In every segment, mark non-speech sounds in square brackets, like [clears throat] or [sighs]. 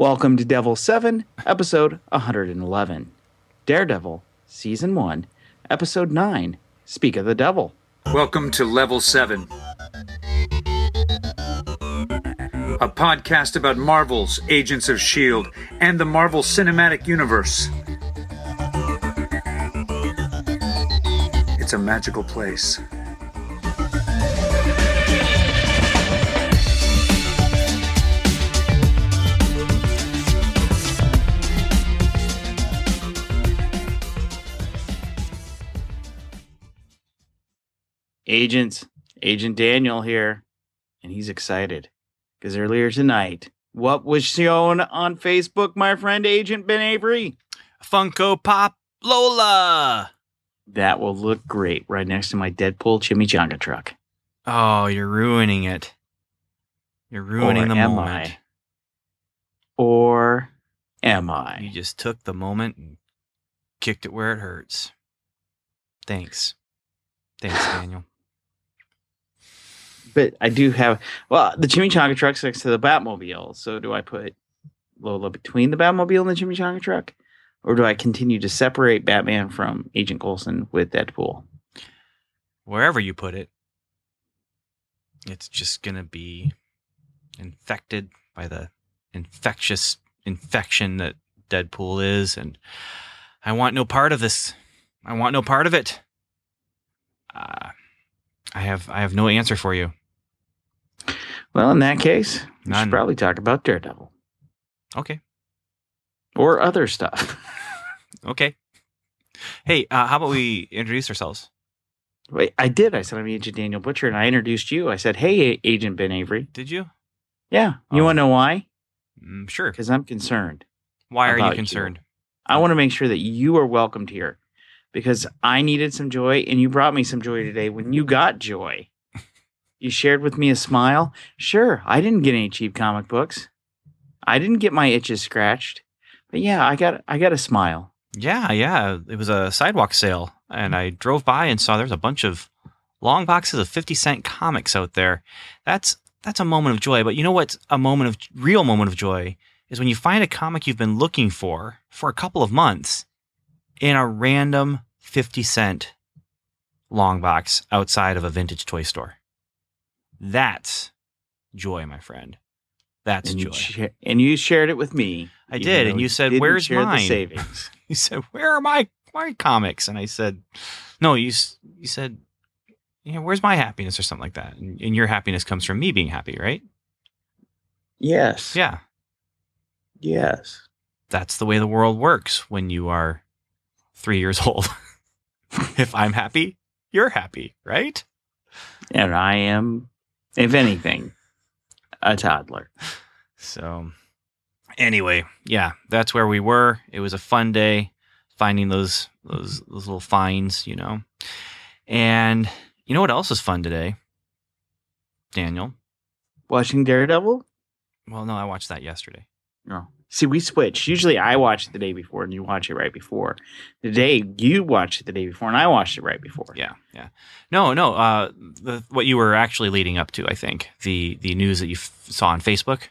Welcome to Devil 7, episode 111. Daredevil, season 1, episode 9. Speak of the Devil. Welcome to Level 7, a podcast about Marvel's Agents of S.H.I.E.L.D. and the Marvel Cinematic Universe. It's a magical place. Agents, Agent Daniel here, and he's excited because earlier tonight, what was shown on Facebook, my friend Agent Ben Avery? Funko Pop Lola. That will look great right next to my Deadpool chimichanga truck. Oh, you're ruining it. You're ruining Or the am moment. I? Or am I? You just took the moment and kicked it where it hurts. Thanks. Thanks, [sighs] Daniel. But I do have well, the chimichanga truck's next to the Batmobile. So do I put Lola between the Batmobile and the chimichanga truck? Or do I continue to separate Batman from Agent Coulson with Deadpool? Wherever you put it, it's just going to be infected by the infectious infection that Deadpool is. And I want no part of this. I want no part of it. Uh, I have I have no answer for you. Well, in that case, we should probably talk about Daredevil Okay. or other stuff. [laughs] Okay. Hey, uh, how about we introduce ourselves? Wait, I did. I said I'm Agent Daniel Butcher, and I introduced you. I said, "Hey, Agent Ben Avery." Did you? Yeah, you Oh. want to know why? Mm, sure. Because I'm concerned. Why are you about you. concerned? I want to make sure that you are welcomed here, because I needed some joy, and you brought me some joy today. When you got joy, you shared with me a smile. Sure, I didn't get any cheap comic books. I didn't get my itches scratched, but yeah, I got I got a smile. Yeah, yeah. It was a sidewalk sale, and I drove by and saw there's a bunch of long boxes of fifty cent comics out there. That's that's a moment of joy. But you know what's a moment of real moment of joy is when you find a comic you've been looking for for a couple of months in a random fifty cent long box outside of a vintage toy store. That's joy, my friend. That's and joy. you, sha- and you shared it with me. I did, and you said, "Where's mine?" Savings. [laughs] He said, "Where are my my comics?" And I said, "No, you you said, you know, where's my happiness or something like that?" And, and your happiness comes from me being happy, right? yes. Yeah, Yes. that's the way the world works when you are three years [laughs] old. if I'm happy, you're happy, right? And I am, if anything, a toddler. So, anyway, yeah, that's where we were. It was a fun day finding those those those little finds, you know. And you know what else is fun today, Daniel? Watching Daredevil? Well, no, I watched that yesterday. No. See, we switch. Usually I watch it the day before and you watch it right before. Today, you watched it the day before and I watched it right before. Yeah, yeah. No, no. Uh, the, what you were actually leading up to, I think, the the news that you f- saw on Facebook,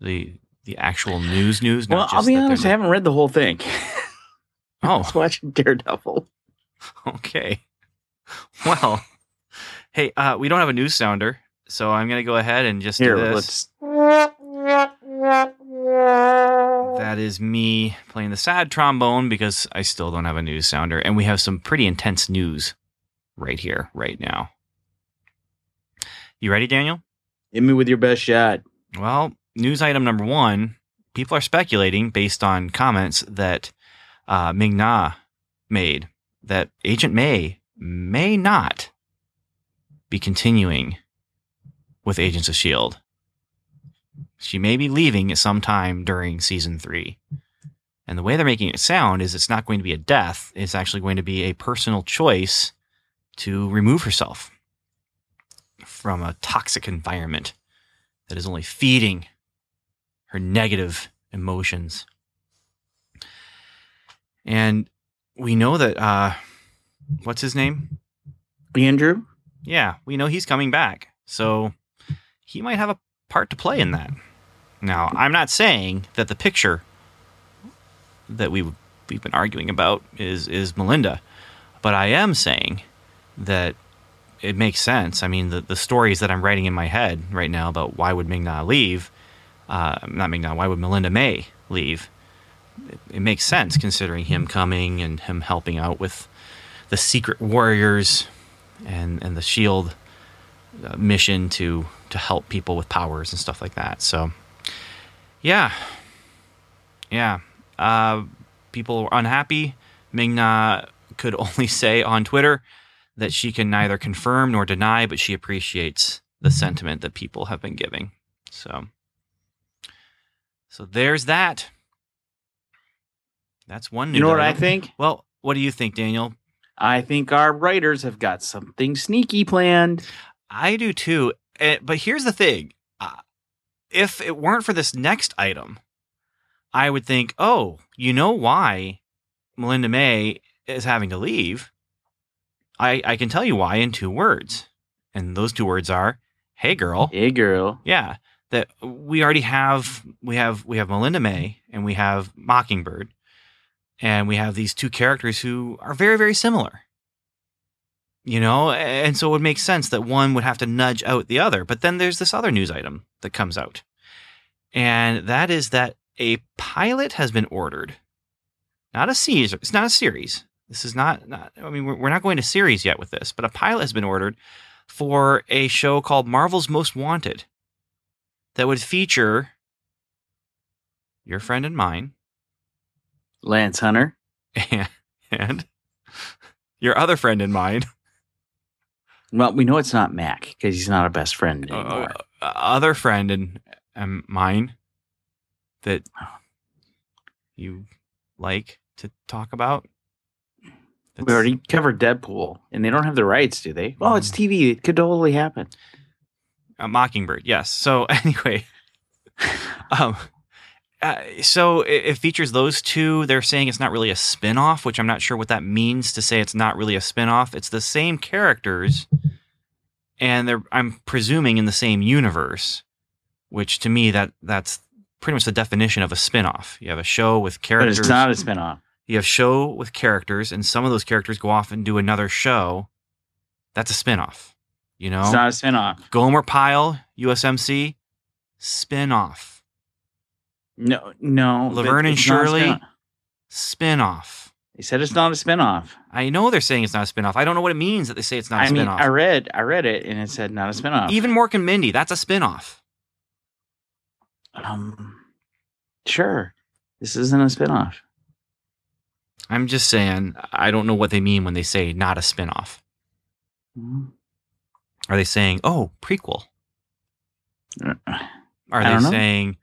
the the actual news news. Well, I'll be honest, I haven't read the whole thing. [laughs] I Oh, was watching Daredevil. [laughs] okay. Well, hey, uh, we don't have a news sounder, so I'm gonna go ahead and just Here, do this. let's. That is me playing the sad trombone because I still don't have a news sounder, and we have some pretty intense news right here, right now. You ready, Daniel? Hit me with your best shot. Well, news item number one people are speculating based on comments that uh, Ming Na made that Agent May may not be continuing with Agents of S.H.I.E.L.D. She may be leaving at some time during season three. And the way they're making it sound is it's not going to be a death, it's actually going to be a personal choice to remove herself from a toxic environment that is only feeding her negative emotions. And we know that uh what's his name? Andrew? Yeah, we know he's coming back. So he might have a part to play in that. Now, I'm not saying that the picture that we we've been arguing about is is Melinda, but I am saying that it makes sense. I mean, the the stories that I'm writing in my head right now about why would Ming Na leave, uh, not Ming Na, why would Melinda May leave? It, it makes sense considering him coming and him helping out with the secret warriors and and the shield uh, mission to to help people with powers and stuff like that. So, yeah, yeah. Uh, people were unhappy. Ming-Na could only [laughs] say on Twitter that she can neither confirm nor deny, but she appreciates the sentiment that people have been giving. So, so there's that. That's one. You know what I think? Well, what do you think, Daniel? I think our writers have got something sneaky planned. I do too. Eh, but here's the thing: if it weren't for this next item, I would think, oh, you know why Melinda May is having to leave? I I can tell you why in two words, and those two words are, "Hey, girl." Hey, girl. Yeah, that we already have we have we have Melinda May and we have Mockingbird, and we have these two characters who are very very similar. You know, and so it would make sense that one would have to nudge out the other. But then there's this other news item that comes out, and that is that a pilot has been ordered. Not a series. It's not a series. This is not. not I mean, we're we're not going to series yet with this, but a pilot has been ordered for a show called Marvel's Most Wanted that would feature your friend and mine Lance Hunter. and, [laughs] and your other friend and mine, Well, we know it's not Mac because he's not a best friend uh, anymore. uh, other friend and, and mine that you like to talk about. we already covered Deadpool, and they don't have the rights, do they? Well, it's TV. It could totally happen. a Mockingbird, yes. So [laughs] anyway, [laughs] um, uh, so it, it features those two. They're saying it's not really a spin-off, which I'm not sure what that means to say it's not really a spin-off. It's the same characters, and they're I'm presuming in the same universe, which to me that that's pretty much the definition of a spin-off. You have a show with characters. But it's not a spinoff. you have show with characters, and some of those characters go off and do another show. That's a spin-off. You know, It's not a spinoff. Gomer Pyle, USMC, spin off. No, no. Laverne and a Shirley? spin-off. Spin. They said it's not a spinoff. I know they're saying it's not a spin off. I don't know what it means that they say it's not a I spin mean, off. I read, I read it, and it said not a spinoff. Even Mork and Mindy, that's a spin off. um, sure, this isn't a spinoff. I'm just saying, I don't know what they mean when they say not a spin off. Mm, Are they saying, oh, prequel? Are I they saying,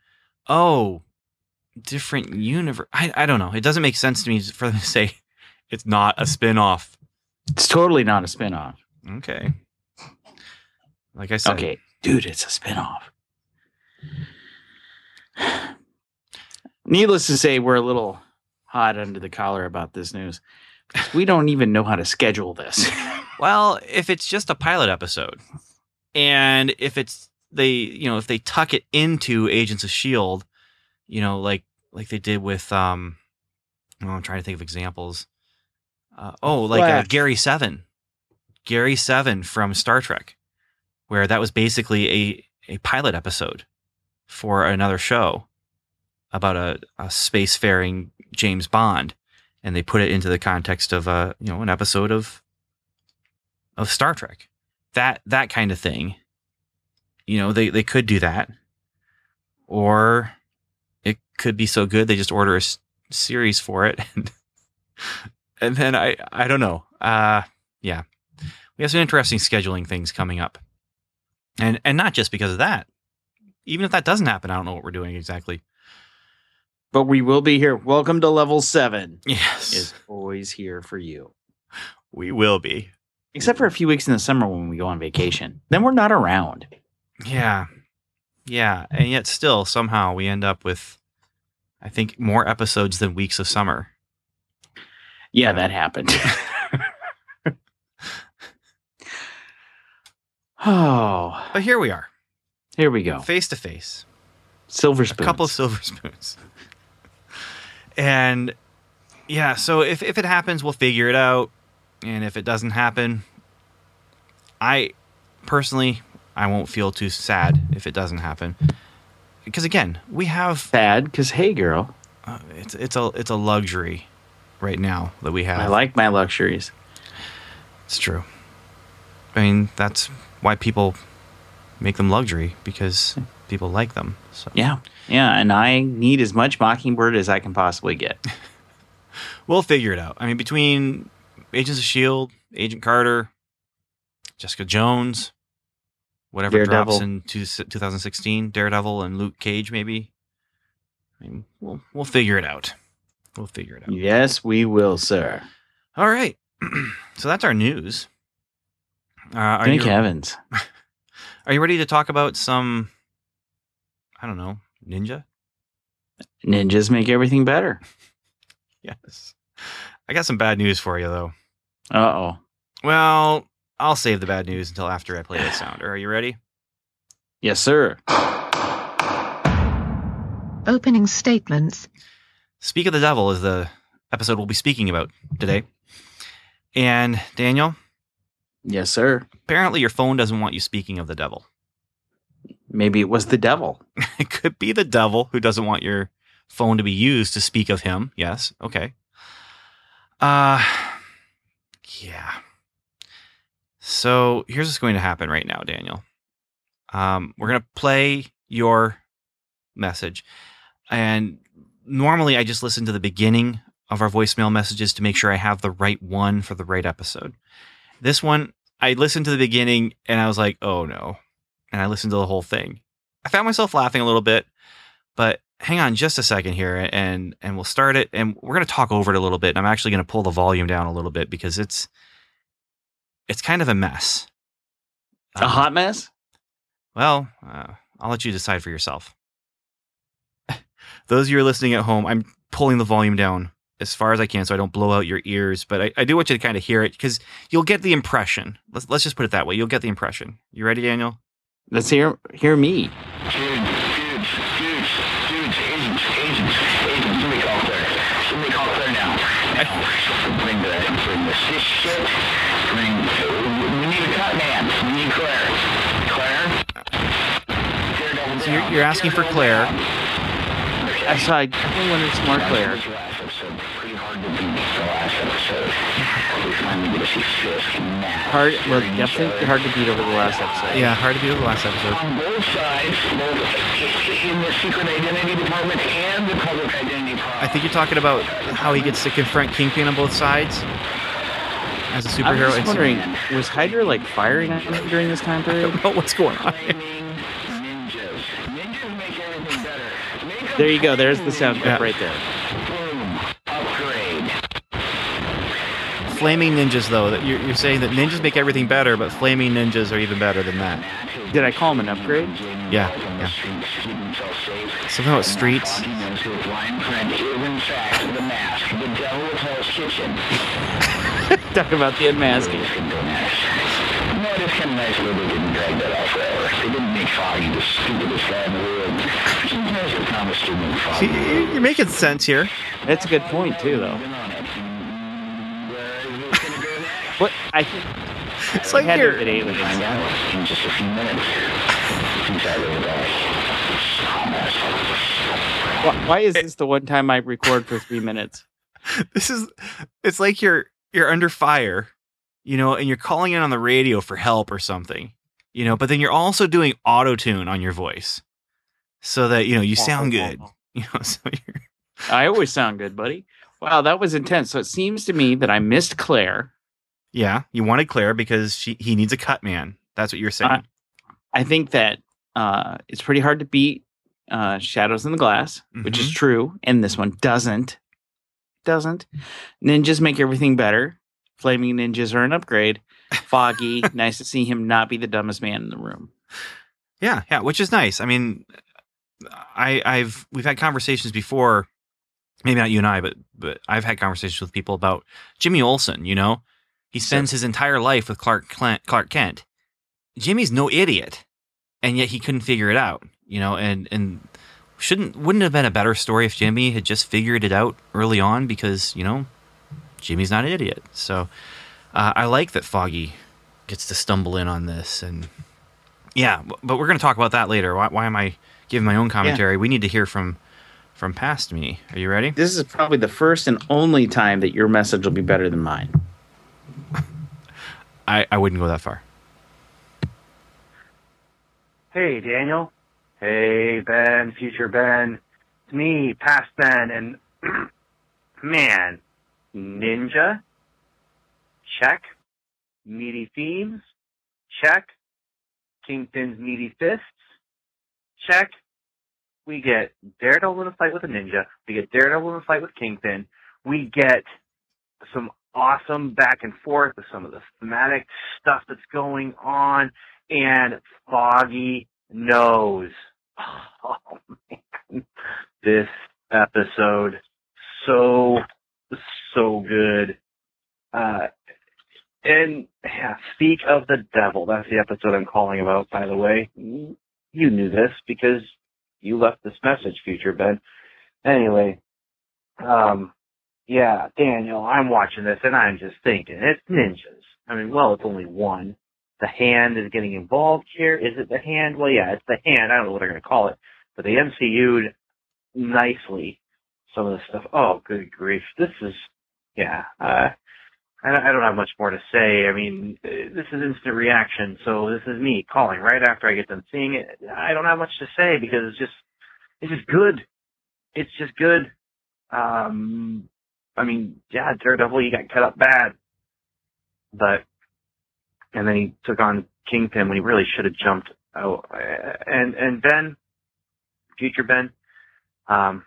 oh, different universe? I, I don't know. It doesn't make sense to me for them to say it's not a spin off. It's totally not a spinoff. Okay. Like I said, Okay, dude, it's a spinoff. Needless to say, we're a little hot under the collar about this news. We don't even know how to schedule this. [laughs] Well, if it's just a pilot episode, and if it's they, you know, if they tuck it into Agents of Shield, you know, like like they did with, um, oh, I'm trying to think of examples. Uh, oh, like uh, Gary Seven, Gary Seven from Star Trek, where that was basically a a pilot episode for another show about a, a spacefaring James Bond, and they put it into the context of a you know an episode of of Star Trek. That that kind of thing. You know, they they could do that, or it could be so good they just order a s- series for it, and [laughs] and then I I don't know. Uh, yeah, we have some interesting scheduling things coming up, and and not just because of that. Even if that doesn't happen, I don't know what we're doing exactly. but we will be here. Welcome to level seven. Yes, Is always here for you. we will be. Except for a few weeks in the summer when we go on vacation. Then we're not around. Yeah. Yeah. And yet still somehow we end up with I think more episodes than weeks of summer. Yeah, that happened. [laughs] oh, But here we are, here we go. face to face. Silver spoons. a couple of silver [laughs] spoons. And yeah, so if if it happens, we'll figure it out. And if it doesn't happen, I personally I won't feel too sad if it doesn't happen. Because again, we have bad because hey, girl, uh, it's it's a it's a luxury right now that we have. I like my luxuries. It's true. I mean, that's why people make them luxury because people like them. So Yeah, yeah, and I need as much Mockingbird as I can possibly get. [laughs] we'll figure it out. I mean, between Agents of Shield, Agent Carter, Jessica Jones, whatever drops in two, 2016, Daredevil and Luke Cage, maybe. I mean, we'll we'll figure it out. We'll figure it out. Yes, we will, sir. All right. [clears throat] so that's our news. Uh, are Thank you heavens. [laughs] are you ready to talk about some? I don't know, ninja. Ninjas make everything better. [laughs] Yes. I got some bad news for you though. Uh oh. Well, I'll save the bad news until after I play the sounder. Are you ready? Yes, sir. Opening statements. Speak of the Devil is the episode we'll be speaking about today. And Daniel, Yes, sir. apparently your phone doesn't want you speaking of the devil. Maybe it was the devil. [laughs] It could be the devil who doesn't want your phone to be used to speak of him. Yes. Okay. Uh yeah. So here's what's going to happen right now, Daniel. Um, we're gonna play your message. And normally I just listen to the beginning of our voicemail messages to make sure I have the right one for the right episode. This one, I listened to the beginning and I was like, oh no. And I listened to the whole thing. I found myself laughing a little bit, but hang on just a second here and and we'll start it and we're going to talk over it a little bit. And I'm actually going to pull the volume down a little bit because it's it's kind of a mess. A Um, hot mess? well, uh, I'll let you decide for yourself. Those of you who are listening at home, I'm pulling the volume down as far as I can so I don't blow out your ears, but I, I do want you to kind of hear it because you'll get the impression. Let's, let's just put it that way. You'll get the impression. You ready, Daniel? Let's hear hear me. Dudes, you're, you're asking for Claire. I saw I definitely wanted some more Claire. That was the last episode. Pretty hard to beat the last episode. We finally get to see Fisk and Matt. Hard well definitely hard to beat over the last episode. Yeah, hard to beat over the last episode. on both sides, both in the secret identity department and the public identity department. I think you're talking about how he gets to confront Kingpin on both sides as a I'm superhero. just and- wondering, was Hydra like firing on him during this time [laughs] I period? don't know what's going on. Flaming ninjas. Ninjas make everything better. Make 'em There you go. There's the sound clip Yeah. right there. Boom. Upgrade. Flaming ninjas, though, that you're, you're saying that ninjas make everything better, but flaming ninjas are even better than that. Did I call him an upgrade? Yeah, yeah. Something about streets. He knows who blind friend is in fact the mask, the devil of Hell's Kitchen. Talk about the unmasking. Could go next. No, it is kind of nice that they didn't drag that out forever. They didn't make Foggy the stupidest guy in the world. Sometimes they promised to make Foggy. See, you're making sense here. That's a good point too, though. Been on it. Where is this gonna go next? What I think It's like had to you're. have been aliens. Find out in just a few minutes. Since I live Why, why is this the one time I record for three minutes? [laughs] This is. It's like you're you're under fire, you know, and you're calling in on the radio for help or something, you know. But then you're also doing auto tune on your voice, so that you know you sound good. [laughs] You know, so you're. I always sound good, buddy. Wow, that was intense. So it seems to me that I missed Claire. Yeah, you wanted Claire because she he needs a cut man. That's what you're saying. I- I think that uh, it's pretty hard to beat uh, Shadows in the Glass, which is true, and this one doesn't. Doesn't. Ninjas make everything better. Flaming ninjas are an upgrade. Foggy, [laughs] nice to see him not be the dumbest man in the room. Yeah, yeah, which is nice. I mean, I I've we've had conversations before, maybe not you and I, but but I've had conversations with people about Jimmy Olsen. You know, he spends his entire life with Clark Kent, Clark Kent. Jimmy's no idiot, and yet he couldn't figure it out. You know, and and shouldn't wouldn't it have been a better story if Jimmy had just figured it out early on because you know Jimmy's not an idiot. So uh, I like that Foggy gets to stumble in on this and yeah, but we're going to talk about that later. Why, why am I giving my own commentary? We need to hear from from past me. Are you ready? This is probably the first and only time that your message will be better than mine. [laughs] I, I wouldn't go that far. Hey, Daniel. Hey, Ben, future Ben. It's me, past Ben, and [clears throat] man, Ninja? Check. Meaty themes? Check. Kingpin's meaty fists? Check. We get Daredevil in a fight with a ninja. We get Daredevil in a fight with Kingpin. We get some awesome back and forth with some of the thematic stuff that's going on. And Foggy knows. [laughs] Oh man, this episode so so good. Uh, and yeah, speak of the devil. That's the episode I'm calling about. By the way, you knew this because you left this message, future Ben. Anyway, um, yeah, Daniel, I'm watching this and I'm just thinking it's ninjas. I mean, well, it's only one the hand is getting involved here. Is it the hand? Well, yeah, it's the hand. I don't know what they're going to call it, but they MCU'd nicely some of the stuff. Oh, good grief! This is, yeah. Uh, I I don't have much more to say. I mean, uh, this is instant reaction, so this is me calling right after I get done seeing it. I don't have much to say because it's just, it's just good. It's just good. Um, I mean, yeah, Daredevil, he got cut up bad, but and then he took on Kingpin when he really should have jumped Oh, And and Ben, future Ben, um,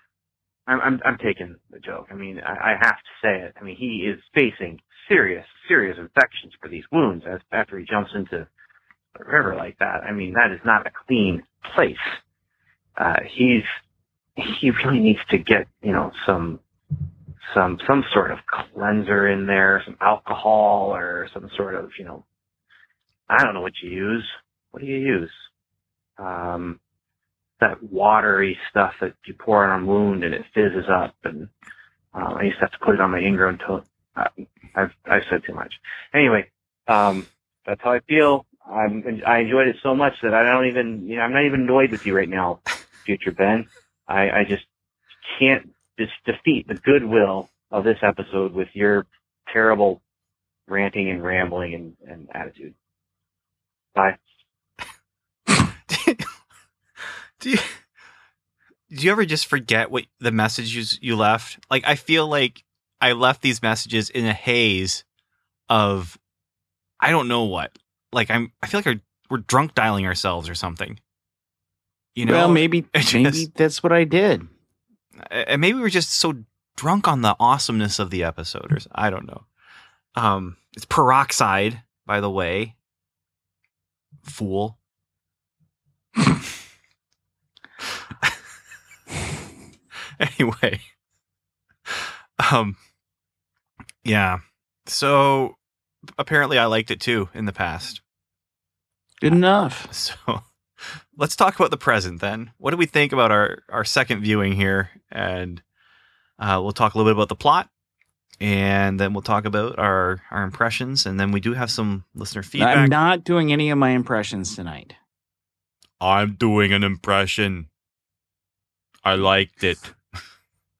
I'm I'm, I'm taking the joke. I mean, I, I have to say it. I mean, he is facing serious serious infections for these wounds as, after he jumps into a river like that. I mean, that is not a clean place. Uh, he's he really needs to get you know some some some sort of cleanser in there, some alcohol or some sort of you know I don't know what you use. What do you use? Um, that watery stuff that you pour on a wound and it fizzes up. And uh, I used to have to put it on my ingrown toe. I've I've said too much. Anyway, um, that's how I feel. I'm I enjoyed it so much that I don't even you know I'm not even annoyed with you right now, future Ben. I I just can't just defeat the goodwill of this episode with your terrible ranting and rambling and, and attitude. Bye. Do you [laughs] do you ever just forget what the messages you left? Like I feel like I left these messages in a haze of I don't know what. Like I'm I feel like we're drunk dialing ourselves or something. You know, well, [laughs] maybe just, maybe that's what I did. And maybe we are just so drunk on the awesomeness of the episode, or I don't know. Um, it's peroxide, by the way fool. [laughs] anyway, um, yeah. So apparently, I liked it too in the past. Good enough. [laughs] So let's talk about the present then. What do we think about our our second viewing here? And uh, we'll talk a little bit about the plot and then we'll talk about our our impressions and then we do have some listener feedback i'm not doing any of my impressions tonight i'm doing an impression i liked it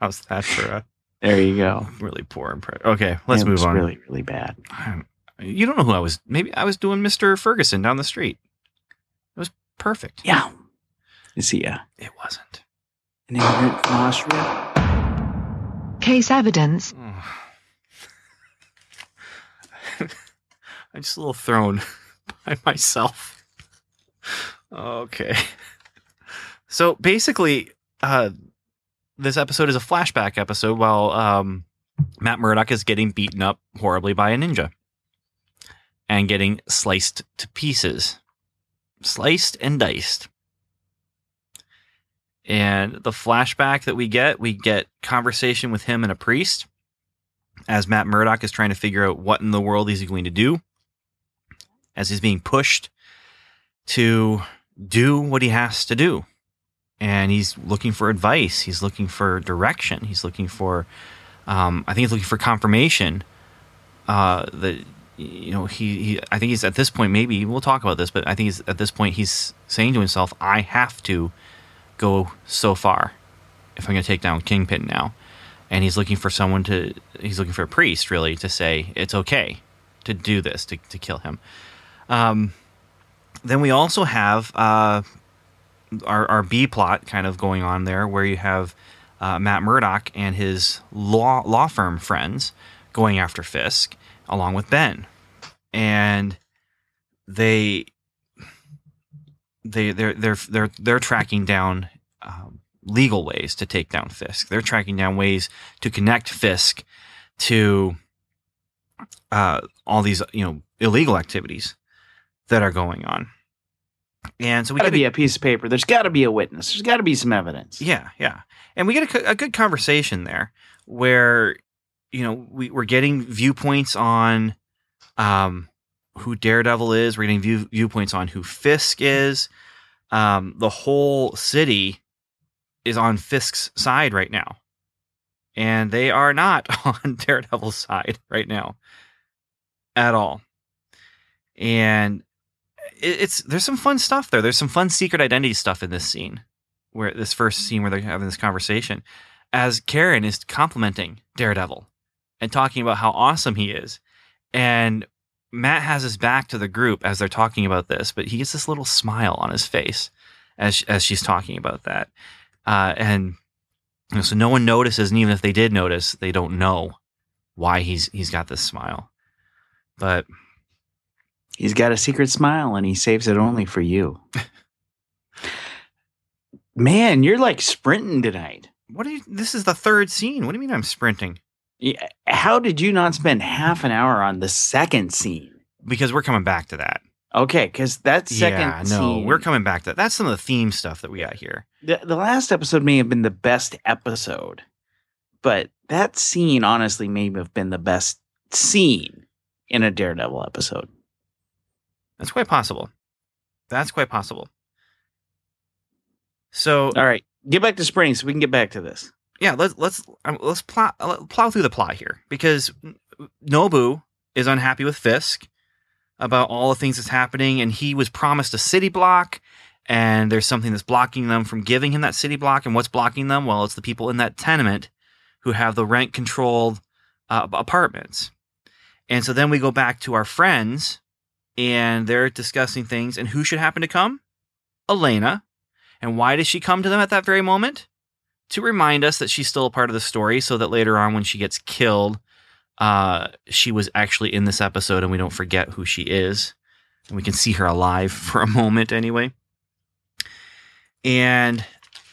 how's that for a there you go. really poor impression? Okay let's it move on. really really bad. You don't know who i was maybe i was doing mr ferguson down the street. It was perfect. Yeah. Is he yeah. It wasn't. An immigrant from austria? Case evidence. [sighs] I'm just a little thrown [laughs] by myself. Okay. So basically, uh, this episode is a flashback episode while um, Matt Murdock is getting beaten up horribly by a ninja and getting sliced to pieces. Sliced and diced. And the flashback that we get, we get conversation with him and a priest as Matt Murdock is trying to figure out what in the world he's going to do as he's being pushed to do what he has to do. And he's looking for advice. He's looking for direction. He's looking for, um, I think he's looking for confirmation uh, that you know he, he. I think he's at this point. Maybe we'll talk about this, but I think he's at this point. He's saying to himself, "I have to go so far if I'm going to take down Kingpin now." And he's looking for someone to. He's looking for a priest, really, to say it's okay to do this to to kill him. Um, then we also have uh, our, our B plot kind of going on there, where you have uh, Matt Murdock and his law law firm friends going after Fisk, along with Ben, and they they they're they're they're they're tracking down um, legal ways to take down Fisk. They're tracking down ways to connect Fisk to uh, all these you know illegal activities that are going on. And so we Got to be a piece of paper. There's got to be a witness. There's got to be some evidence. yeah, yeah. And we get a, a good conversation there where, you know, we, we're getting viewpoints on um, who Daredevil is. We're getting view, viewpoints on who Fisk is. Um, the whole city is on Fisk's side right now. And they are not [laughs] on Daredevil's side right now at all. And it's there's some fun stuff there. There's some fun secret identity stuff in this scene where this first scene where they're having this conversation as Karen is complimenting Daredevil and talking about how awesome he is. And Matt has his back to the group as they're talking about this, but he gets this little smile on his face as as she's talking about that. Uh, and you know, so no one notices, and even if they did notice, they don't know why he's he's got this smile. But He's got a secret smile and he saves it only for you. [laughs] Man, you're like sprinting tonight. what do you? This is the third scene. What do you mean I'm sprinting? Yeah, How did you not spend half an hour on the second scene? Because we're coming back to that. Okay, because that second yeah, no, scene, we're coming back to that. That's some of the theme stuff that we got here. the, the last episode may have been the best episode, but that scene honestly may have been the best scene in a Daredevil episode. That's quite possible. That's quite possible. So All right, get back to spring so we can get back to this. yeah, let's let's um, let's plow, uh, plow through the plot here because Nobu is unhappy with Fisk about all the things that's happening, and he was promised a city block, and there's something that's blocking them from giving him that city block, and what's blocking them? Well, it's the people in that tenement who have the rent controlled uh, apartments, and so then we go back to our friends, and they're discussing things, and who should happen to come? Elena. And why does she come to them at that very moment? to remind us that she's still a part of the story so that later on when she gets killed uh, she was actually in this episode and we don't forget who she is and we can see her alive [laughs] for a moment anyway and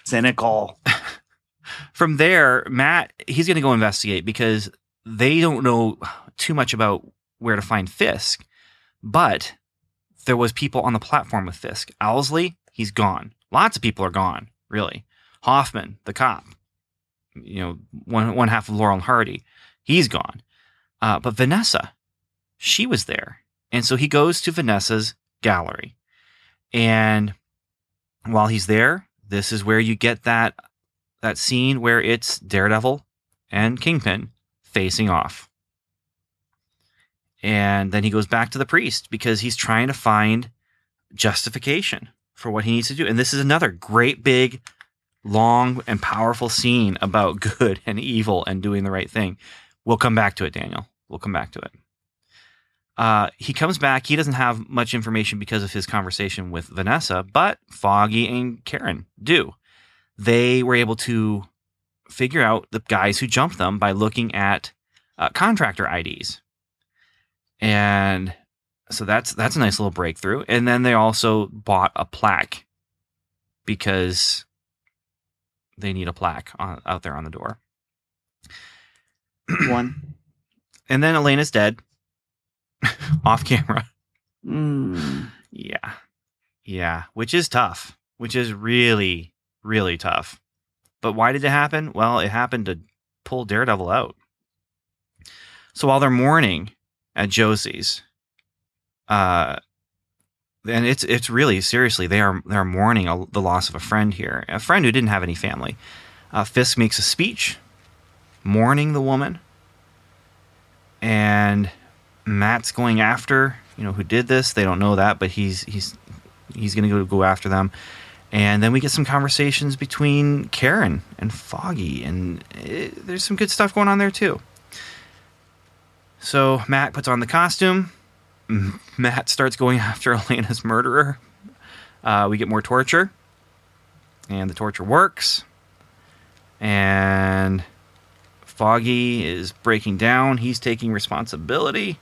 Cynical. [laughs] from there matt he's going to go investigate because they don't know too much about where to find fisk but there was people on the platform with fisk. Owlsley he's gone. Lots of people are gone really. Hoffman the cop you know one one half of laurel and hardy he's gone. Uh, but vanessa she was there. And so he goes to vanessa's gallery. And while he's there this is where you get that that scene where it's Daredevil and Kingpin facing off. And then he goes back to the priest because he's trying to find justification for what he needs to do. And this is another great big long and powerful scene about [laughs] good and evil and doing the right thing. We'll come back to it, Daniel. We'll come back to it. Uh, he comes back. He doesn't have much information because of his conversation with Vanessa, but Foggy and Karen do they were able to figure out the guys who jumped them by looking at uh, contractor IDs. And so that's that's a nice little breakthrough. And then they also bought a plaque because they need a plaque on, out there on the door. One. [clears throat] And then Elena's dead [laughs] off camera. Mm. Yeah. Yeah, which is tough, which is really, really tough. But why did it happen? Well, it happened to pull Daredevil out. So while they're mourning at Josie's, uh, and it's it's really seriously they are they are mourning a, the loss of a friend here, a friend who didn't have any family. Uh, Fisk makes a speech mourning the woman, and Matt's going after you know who did this. They don't know that, but he's he's he's going to go after them. And then we get some conversations between Karen and Foggy, and it, there's some good stuff going on there too. So Matt puts on the costume. Matt starts going [laughs] after Elena's murderer. Uh, we get more torture, and the torture works. And Foggy is breaking down. He's taking responsibility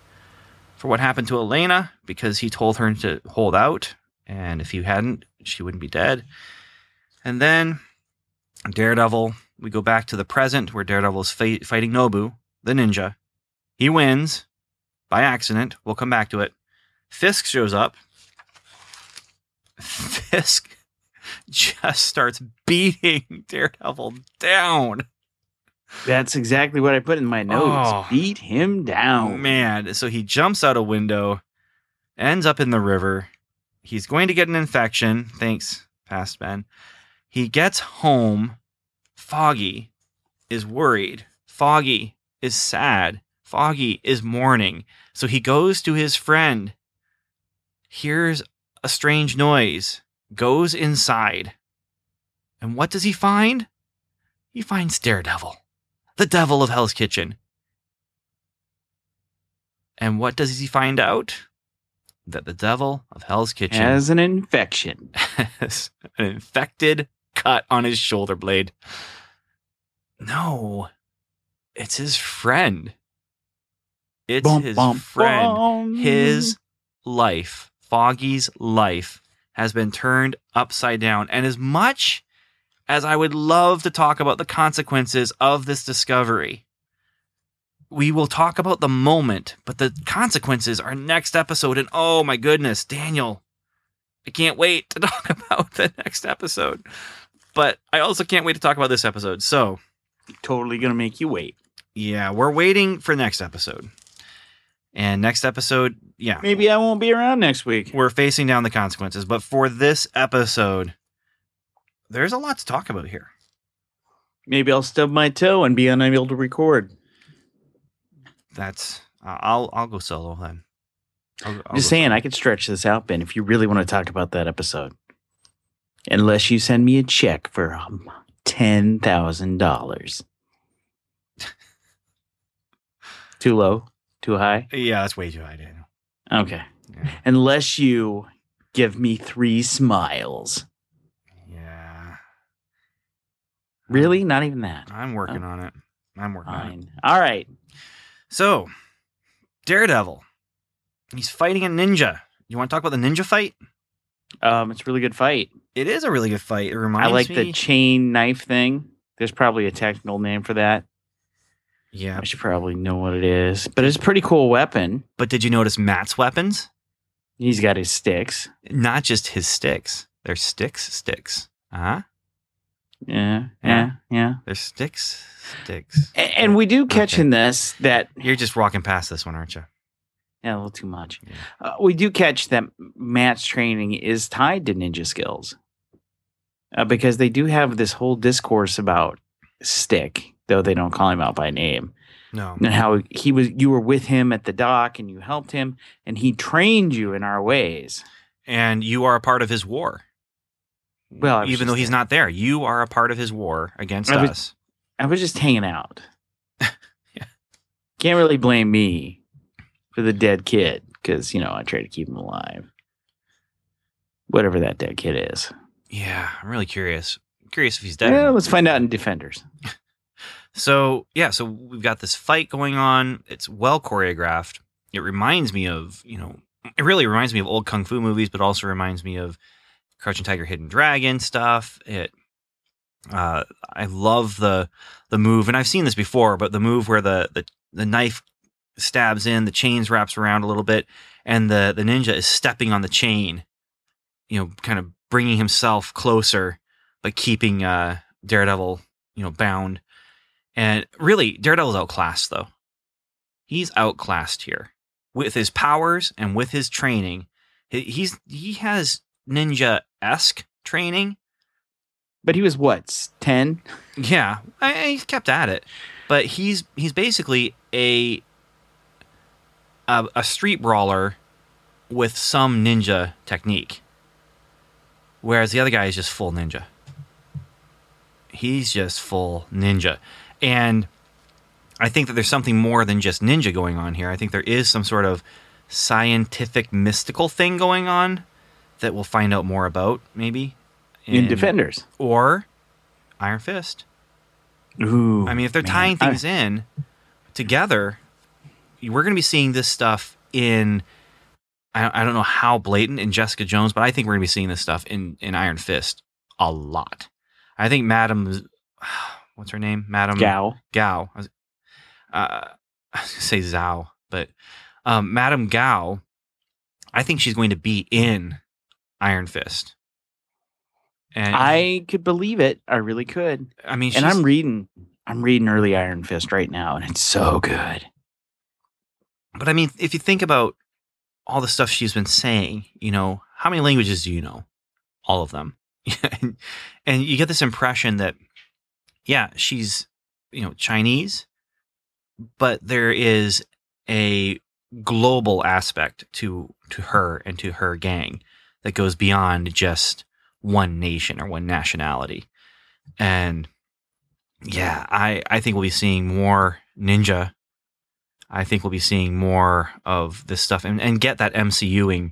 for what happened to Elena because he told her to hold out. And if he hadn't, she wouldn't be dead. And then Daredevil, we go back to the present where Daredevil is fi- fighting Nobu, the ninja. He wins by accident. We'll come back to it. Fisk shows up. [laughs] Fisk just starts beating [laughs] Daredevil down. That's exactly what I put in my notes. Oh. Beat him down. Man! So he jumps out a window, ends up in the river. He's going to get an infection. Thanks, past Ben. He gets home. Foggy is worried. Foggy is sad. Foggy is mourning. So he goes to his friend. Hears a strange noise. Goes inside. And what does he find? He finds Daredevil, the devil of Hell's Kitchen. And what does he find out? That the devil of Hell's Kitchen Has an infection. [laughs] has an infected cut on his shoulder blade. No, it's his friend. It's Bum, his bum, friend. bum. His life, Foggy's life, has been turned upside down. And as much as I would love to talk about the consequences of this discovery, we will talk about the moment, but the consequences are next episode. And oh my goodness, Daniel, I can't wait to [laughs] talk about the next episode. But I also can't wait to talk about this episode. So, totally gonna make you wait. yeah, we're waiting for next episode. And next episode, yeah, Maybe I won't be around next week. we're facing down the consequences. But for this episode, there's a lot to talk about here. Maybe I'll stub my toe and be unable to record. That's uh, I'll I'll go solo then. I'll, I'll I'm just saying, I could stretch this out, Ben, if you really want to talk about that episode. Unless you send me a check for um, ten thousand dollars. [laughs] Too low? Too high? Yeah, that's way too high, Daniel. Okay. Yeah. Unless you give me three smiles. Yeah, Really? Not even that. I'm working on it. I'm working on it. All right. So, Daredevil, he's fighting a ninja. You want to talk about the ninja fight? Um, it's a really good fight. It is a really good fight. It reminds me. I like me. the chain knife thing. There's probably a technical name for that. Yeah, I should probably know what it is, but it's a pretty cool weapon. but did you notice Matt's weapons? He's got his sticks. Not just his sticks. They're sticks, sticks. Uh huh. Yeah, Yeah. yeah. They're sticks, sticks. A- And, we do catch Okay. in this that You're just walking past this one, aren't you? yeah, a little too much. Yeah. Uh, we do catch that Matt's training is tied to ninja skills uh, because they do have this whole discourse about Stick, though they don't call him out by name, No. and how he was. You were with him at the dock, and you helped him, and he trained you in our ways. And you are a part of his war. Well, even though he's not there, you are a part of his war against I was- us. I was just hanging out. [laughs] Yeah. Can't really blame me for the dead kid because, you know, I try to keep him alive. Whatever that dead kid is. Yeah, I'm really curious. Curious if he's dead. Yeah, let's find out in Defenders. [laughs] So yeah, so we've got this fight going on. It's well choreographed. It reminds me of you know, it really reminds me of old kung fu movies, but also reminds me of Crouching Tiger, Hidden Dragon stuff. It, uh, I love the the move, and I've seen this before, but the move where the the the knife stabs in, the chains wraps around a little bit, and the the ninja is stepping on the chain, you know, kind of bringing himself closer, but keeping uh, Daredevil, you know, bound. And really, Daredevil's outclassed, though. He's outclassed here. With his powers and with his training, He- He's he has ninja esque training. But he was what, 10? Yeah, he's kept at it, but he's he's basically a a, a street brawler with some ninja technique, whereas the other guy is just full ninja. He's just full ninja, and I think that there's something more than just ninja going on here. I think there is some sort of scientific mystical thing going on that we'll find out more about maybe In Defenders. or Iron Fist. Ooh. I mean, if they're man. tying I- things in together, we're going to be seeing this stuff in. I, I don't know how blatant in Jessica Jones, but I think we're going to be seeing this stuff in in Iron Fist a lot. I think Madam, what's her name? Madam Gao. Gao. I was, uh, [laughs] I was gonna say Zhao, but um, Madam Gao. I think she's going to be in Iron Fist. And I could believe it. I really could. I mean, and I'm reading I'm reading early Iron Fist right now, and it's so good. But I mean, if you think about all the stuff she's been saying, you know, how many languages do you know? All of them. [laughs] and, and you get this impression that, yeah, she's, you know, Chinese, but there is a global aspect to to her and to her gang that goes beyond just one nation or one nationality. And yeah, I, I think we'll be seeing more ninja I think we'll be seeing more of this stuff and, and get that MCUing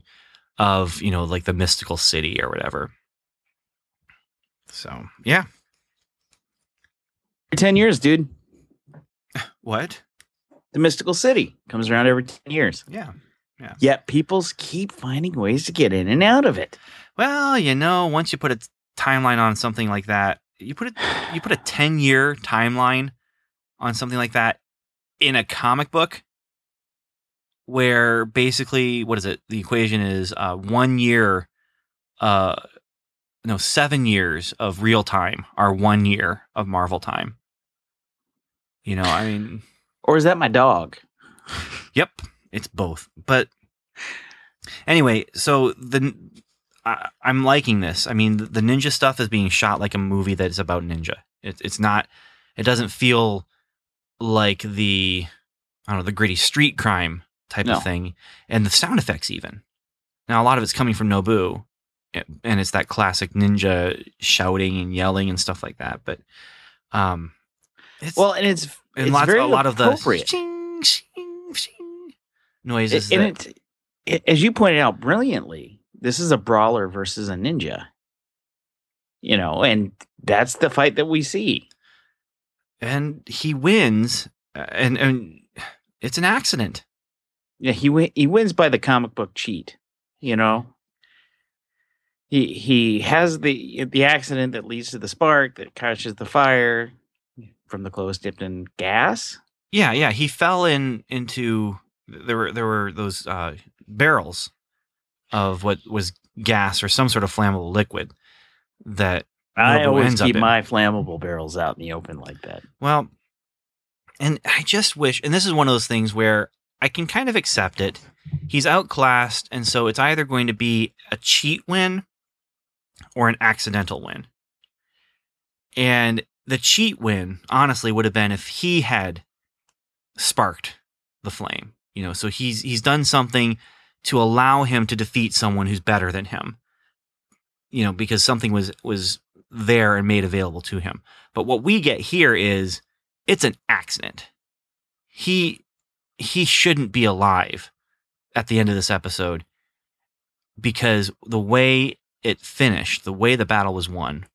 of, you know, like the mystical city or whatever. So, yeah. Ten years, dude. What? The Mystical City comes around every ten years. Yeah. Yeah. Yet peoples keep finding ways to get in and out of it. Well, you know, once you put a timeline on something like that, you put a you put a 10 year timeline on something like that in a comic book where basically what is it? The equation is uh 1 year uh no, 7 years of real time are 1 year of Marvel time. You know, I mean, Or is that my dog? Yep, it's both. But anyway, so the I, I'm liking this. I mean, the, the ninja stuff is being shot like a movie that is about ninja. It, it's not. It doesn't feel like the I don't know the gritty street crime type No. of thing, and the sound effects even. Now a lot of it's coming from Nobu, and it's that classic ninja shouting and yelling and stuff like that. But um, it's, Well, and it's and it's lots very a lot of the appropriate. shing, shing, shing noises. and that- it, it, as you pointed out brilliantly, this is a brawler versus a ninja. You know, and that's the fight that we see. and he wins, and and it's an accident. Yeah, he win, he wins by the comic book cheat. You know, he he has the the accident that leads to the spark that catches the fire from the clothes dipped in gas. Yeah, yeah. He fell in into there were there were those uh, barrels of what was gas or some sort of flammable liquid that I always keep my flammable barrels out in the open like that. Well, and I just wish, and this is one of those things where I can kind of accept it. He's outclassed, and so it's either going to be a cheat win or an accidental win. And the cheat win, honestly, would have been if he had sparked the flame. You know, so he's he's done something to allow him to defeat someone who's better than him. You know, because something was was there and made available to him. But what we get here is it's an accident. He he shouldn't be alive at the end of this episode because the way it finished, the way the battle was won,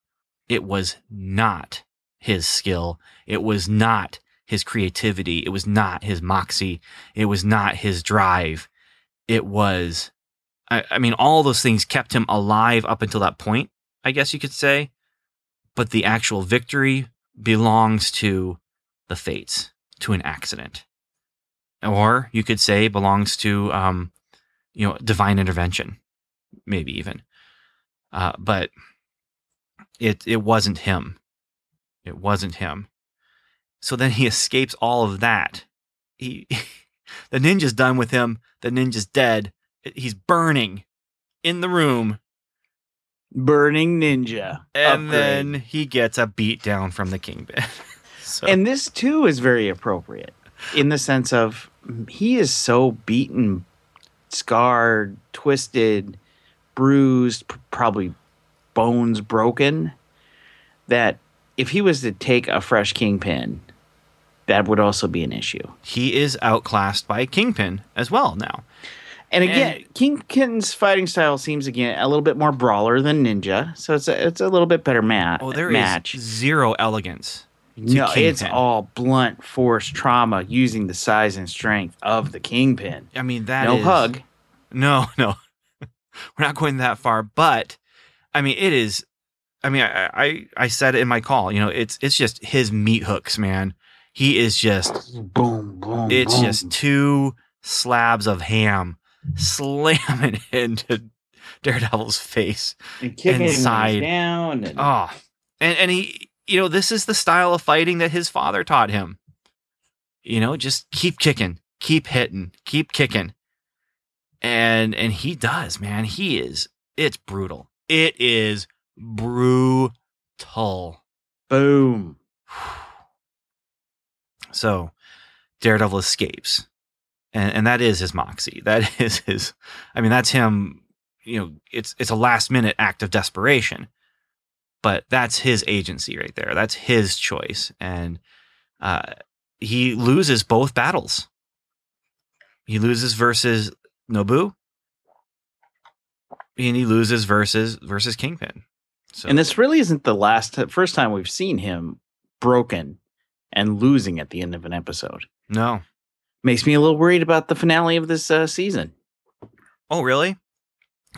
it was not his skill. It was not his creativity. It was not his moxie. It was not his drive. It was, I, I mean, all those things kept him alive up until that point, I guess you could say. But the actual victory belongs to the fates, to an accident. Or you could say belongs to, um, you know, divine intervention, maybe even. Uh, but it it wasn't him. It wasn't him. So then he escapes all of that. He [laughs] the ninja's done with him. The ninja's dead. He's burning. in the room, Burning Ninja. and Upgrade. then he gets a beat down from the kingpin. [laughs] so, And this too is very appropriate in the sense of he is so beaten, scarred, twisted, bruised, probably bones broken, that if he was to take a fresh kingpin, that would also be an issue. he is outclassed by Kingpin as well now. And again, Kingpin's fighting style seems again a little bit more brawler than Ninja, so it's a, it's a little bit better ma- Oh, there is match. zero elegance. no, it's all blunt force trauma using the size and strength of the Kingpin. I mean, that no is- hug. No, [laughs] no, we're not going that far. But I mean, it is. I mean, I, I I said it in my call. You know, it's it's just his meat hooks, man. He is just. Boom, boom. It's boom. just two slabs of ham slamming [laughs] into Daredevil's face. and kicking him when down. And, Oh, and and he, you know, this is the style of fighting that his father taught him. You know, just keep kicking, keep hitting, keep kicking, and and he does, man. He is. It's brutal. It is brutal. boom. [sighs] So, Daredevil escapes, and and that is his moxie. [laughs] That is his. I mean, that's him. You know, it's it's a last minute act of desperation, but that's his agency right there. That's his choice, and uh, he loses both battles. He loses versus Nobu, and he loses versus versus Kingpin. So And this really isn't the last first time we've seen him broken and losing at the end of an episode. no. Makes me a little worried about the finale of this uh, season. Oh, really?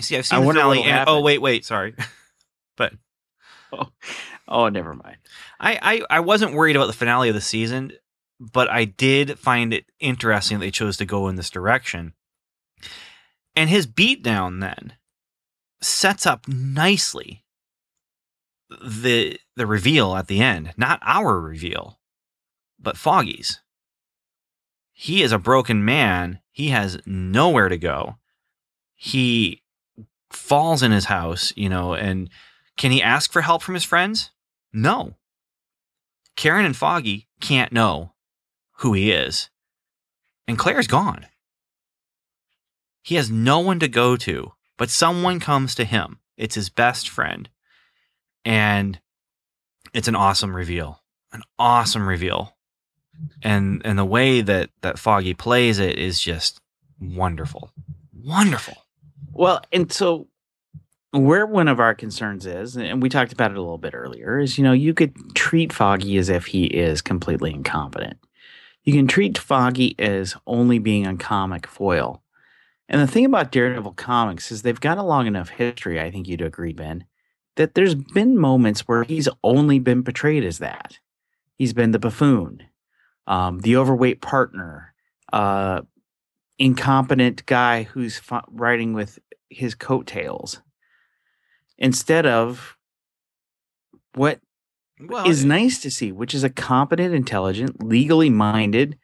See, I've I seen the wonder finale. And, oh, wait, wait. Sorry. [laughs] but Oh, never mind. I, I, I wasn't worried about the finale of the season, but I did find it interesting that they chose to go in this direction. And his beatdown then sets up nicely the the reveal at the end. Not our reveal, but Foggy's. He is a broken man. He has nowhere to go. He falls in his house, you know, and can he ask for help from his friends? No. Karen and Foggy can't know who he is. And Claire's gone. He has no one to go to, but someone comes to him. It's his best friend. And it's an awesome reveal. An awesome reveal. And and the way that that Foggy plays it is just wonderful. Wonderful. Well, and so where one of our concerns is, and we talked about it a little bit earlier, is you know, you could treat Foggy as if he is completely incompetent. You can treat Foggy as only being a comic foil. And the thing about Daredevil comics is they've got a long enough history, I think you'd agree, Ben, that there's been moments where he's only been portrayed as that. He's been the buffoon, um, the overweight partner, uh, incompetent guy who's riding with his coattails instead of what Well, is nice to see, which is a competent, intelligent, legally minded,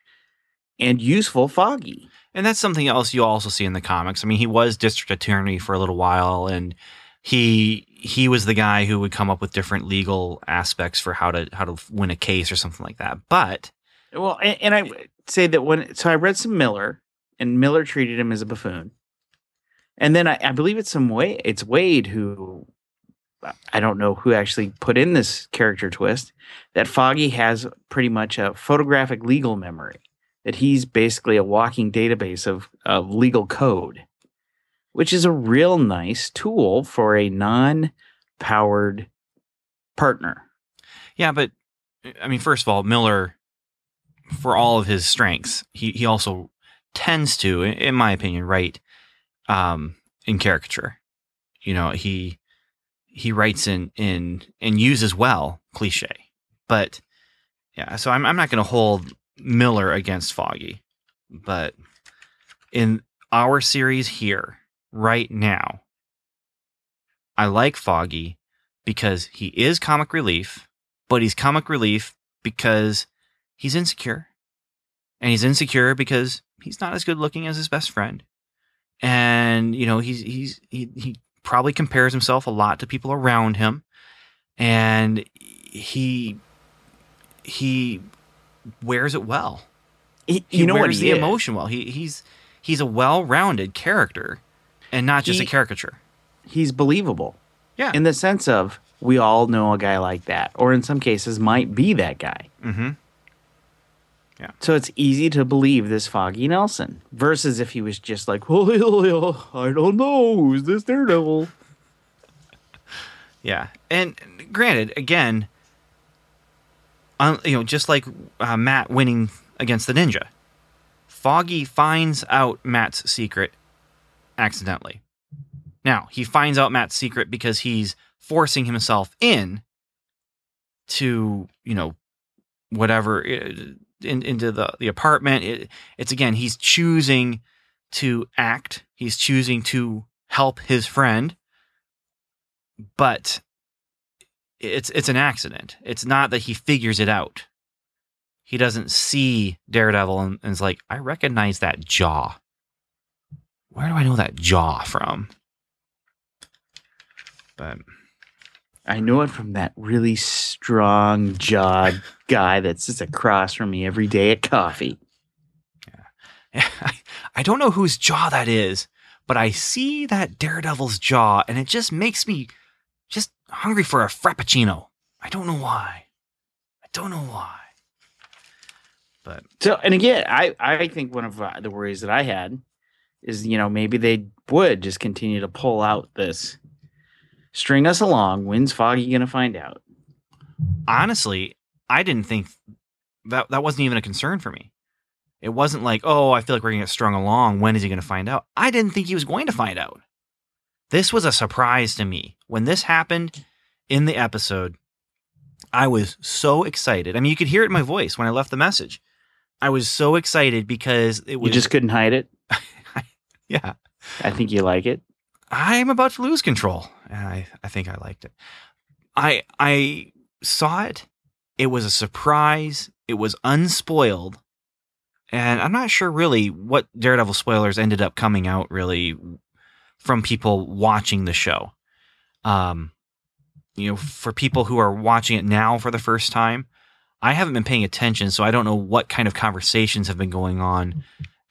and useful Foggy. And that's something else you also see in the comics. I mean, he was district attorney for a little while, and he he was the guy who would come up with different legal aspects for how to how to win a case or something like that. But Well, and, and I say that when so I read some Miller, and Miller treated him as a buffoon, and then I, I believe it's some way it's Waid who I don't know who actually put in this character twist that Foggy has pretty much a photographic legal memory that he's basically a walking database of of legal code, which is a real nice tool for a non-powered partner. yeah, but I mean, first of all, Miller, for all of his strengths, he he also tends to, in- in my opinion, write um, in caricature. You know, he he writes in in and uses well cliche, but yeah. So I'm I'm not going to hold Miller against Foggy, but in our series here right now, I like Foggy because he is comic relief, but he's comic relief because he's insecure. And he's insecure because he's not as good looking as his best friend. and you know he's he's he, he probably compares himself a lot to people around him and he he wears it well He- he you know what wears he the is? emotion well he he's he's a well-rounded character and not just He- a caricature He's believable. Yeah. In the sense of we all know a guy like that, or in some cases might be that guy. mm-hmm Yeah. So it's easy to believe this Foggy Nelson versus if he was just like, [laughs] well, I don't know, who's this Daredevil? Yeah, and granted, again, un, you know, just like uh, Matt winning against the ninja, Foggy finds out Matt's secret accidentally. Now he finds out Matt's secret because he's forcing himself in to you know whatever in, into the the apartment. It, it's again he's choosing to act. He's choosing to help his friend but it's it's an accident. It's not that he figures it out. He doesn't see Daredevil and, and is like, I recognize that jaw. Where do I know that jaw from? But I know it from that really strong jawed guy that sits across from me every day at coffee. [laughs] I don't know whose jaw that is, but I see that Daredevil's jaw, and it just makes me just hungry for a frappuccino. I don't know why. I don't know why. But So, and again, I, I think one of uh, the worries that I had is, you know, maybe they would just continue to pull out this string us along. When's Foggy going to find out? honestly, I didn't think that that wasn't even a concern for me. It wasn't like, oh, I feel like we're gonna get strung along. When is he gonna find out? I didn't think he was going to find out. This was a surprise to me. When this happened in the episode, I was so excited. I mean, you could hear it in my voice when I left the message. I was so excited because it You just couldn't hide it. [laughs] yeah. I think you like it. I'm about to lose control. And I, I think I liked it. I I saw it. It was a surprise. It was unspoiled. And I'm not sure really what Daredevil spoilers ended up coming out really from people watching the show. Um, you know, for people who are watching it now for the first time, I haven't been paying attention, so I don't know what kind of conversations have been going on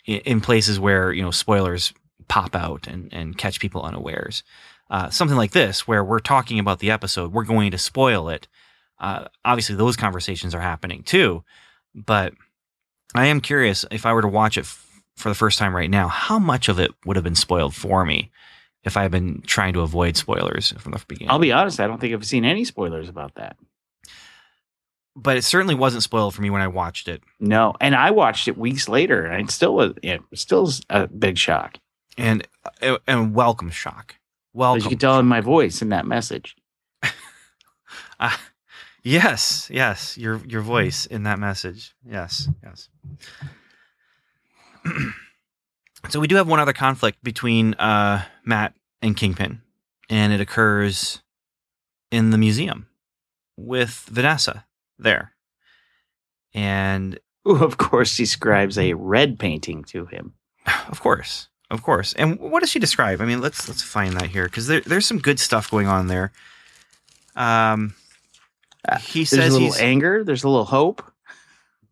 in, places where you know spoilers pop out and, and catch people unawares. Uh, something like this, where we're talking about the episode, we're going to spoil it. Uh, obviously, those conversations are happening too, but I am curious if I were to watch it f- for the first time right now, how much of it would have been spoiled for me if I had been trying to avoid spoilers from the beginning. I'll be honest, I don't think I've seen any spoilers about that. But it certainly wasn't spoiled for me when I watched it. No, and I watched it weeks later, and it still was it still a big shock. And uh, and welcome shock. Welcome. As you can tell in my voice in that message. [laughs] Uh, yes, yes, your your voice in that message. Yes, yes. [clears throat] so we do have one other conflict between uh, Matt and Kingpin, and it occurs in the museum with Vanessa there. And [laughs] Who, of course, she describes a [laughs] red painting to him. of course, of course. And what does she describe? I mean, let's let's find that here because there, there's some good stuff going on there. Um, Uh, he There's a says little anger. There's a little hope.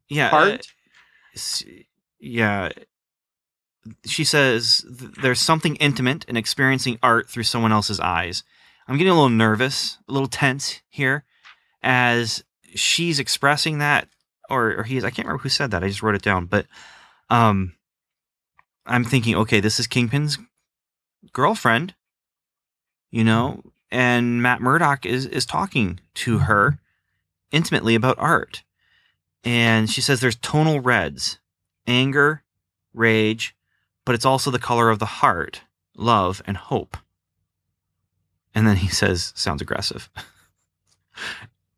yeah, uh, Heart. s- yeah. She says there's something intimate in experiencing art through someone else's eyes. I'm getting a little nervous, a little tense here, as she's expressing that, or or he is. I can't remember who said that. I just wrote it down, but um, I'm thinking, okay, this is Kingpin's girlfriend, you know, and Matt Murdock is is talking to her intimately about art, and she says there's tonal reds, anger, rage, but it's also the color of the heart, love, and hope. And then he says, sounds aggressive. [laughs]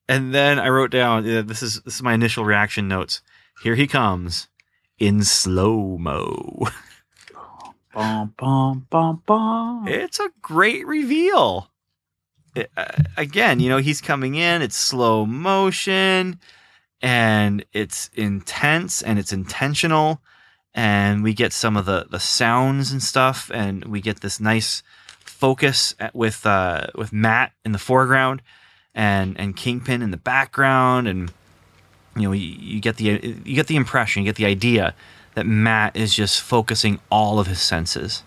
and then I wrote down, yeah, this is this is my initial reaction notes. Here he comes in slow mo. Bum, bum, bum, bum. It's a great reveal. It- uh, again, you know, he's coming in, it's slow motion and it's intense and it's intentional and we get some of the the sounds and stuff, and we get this nice focus at, with uh, with Matt in the foreground, and and Kingpin in the background, and you know you, you get the you get the impression, you get the idea that Matt is just focusing all of his senses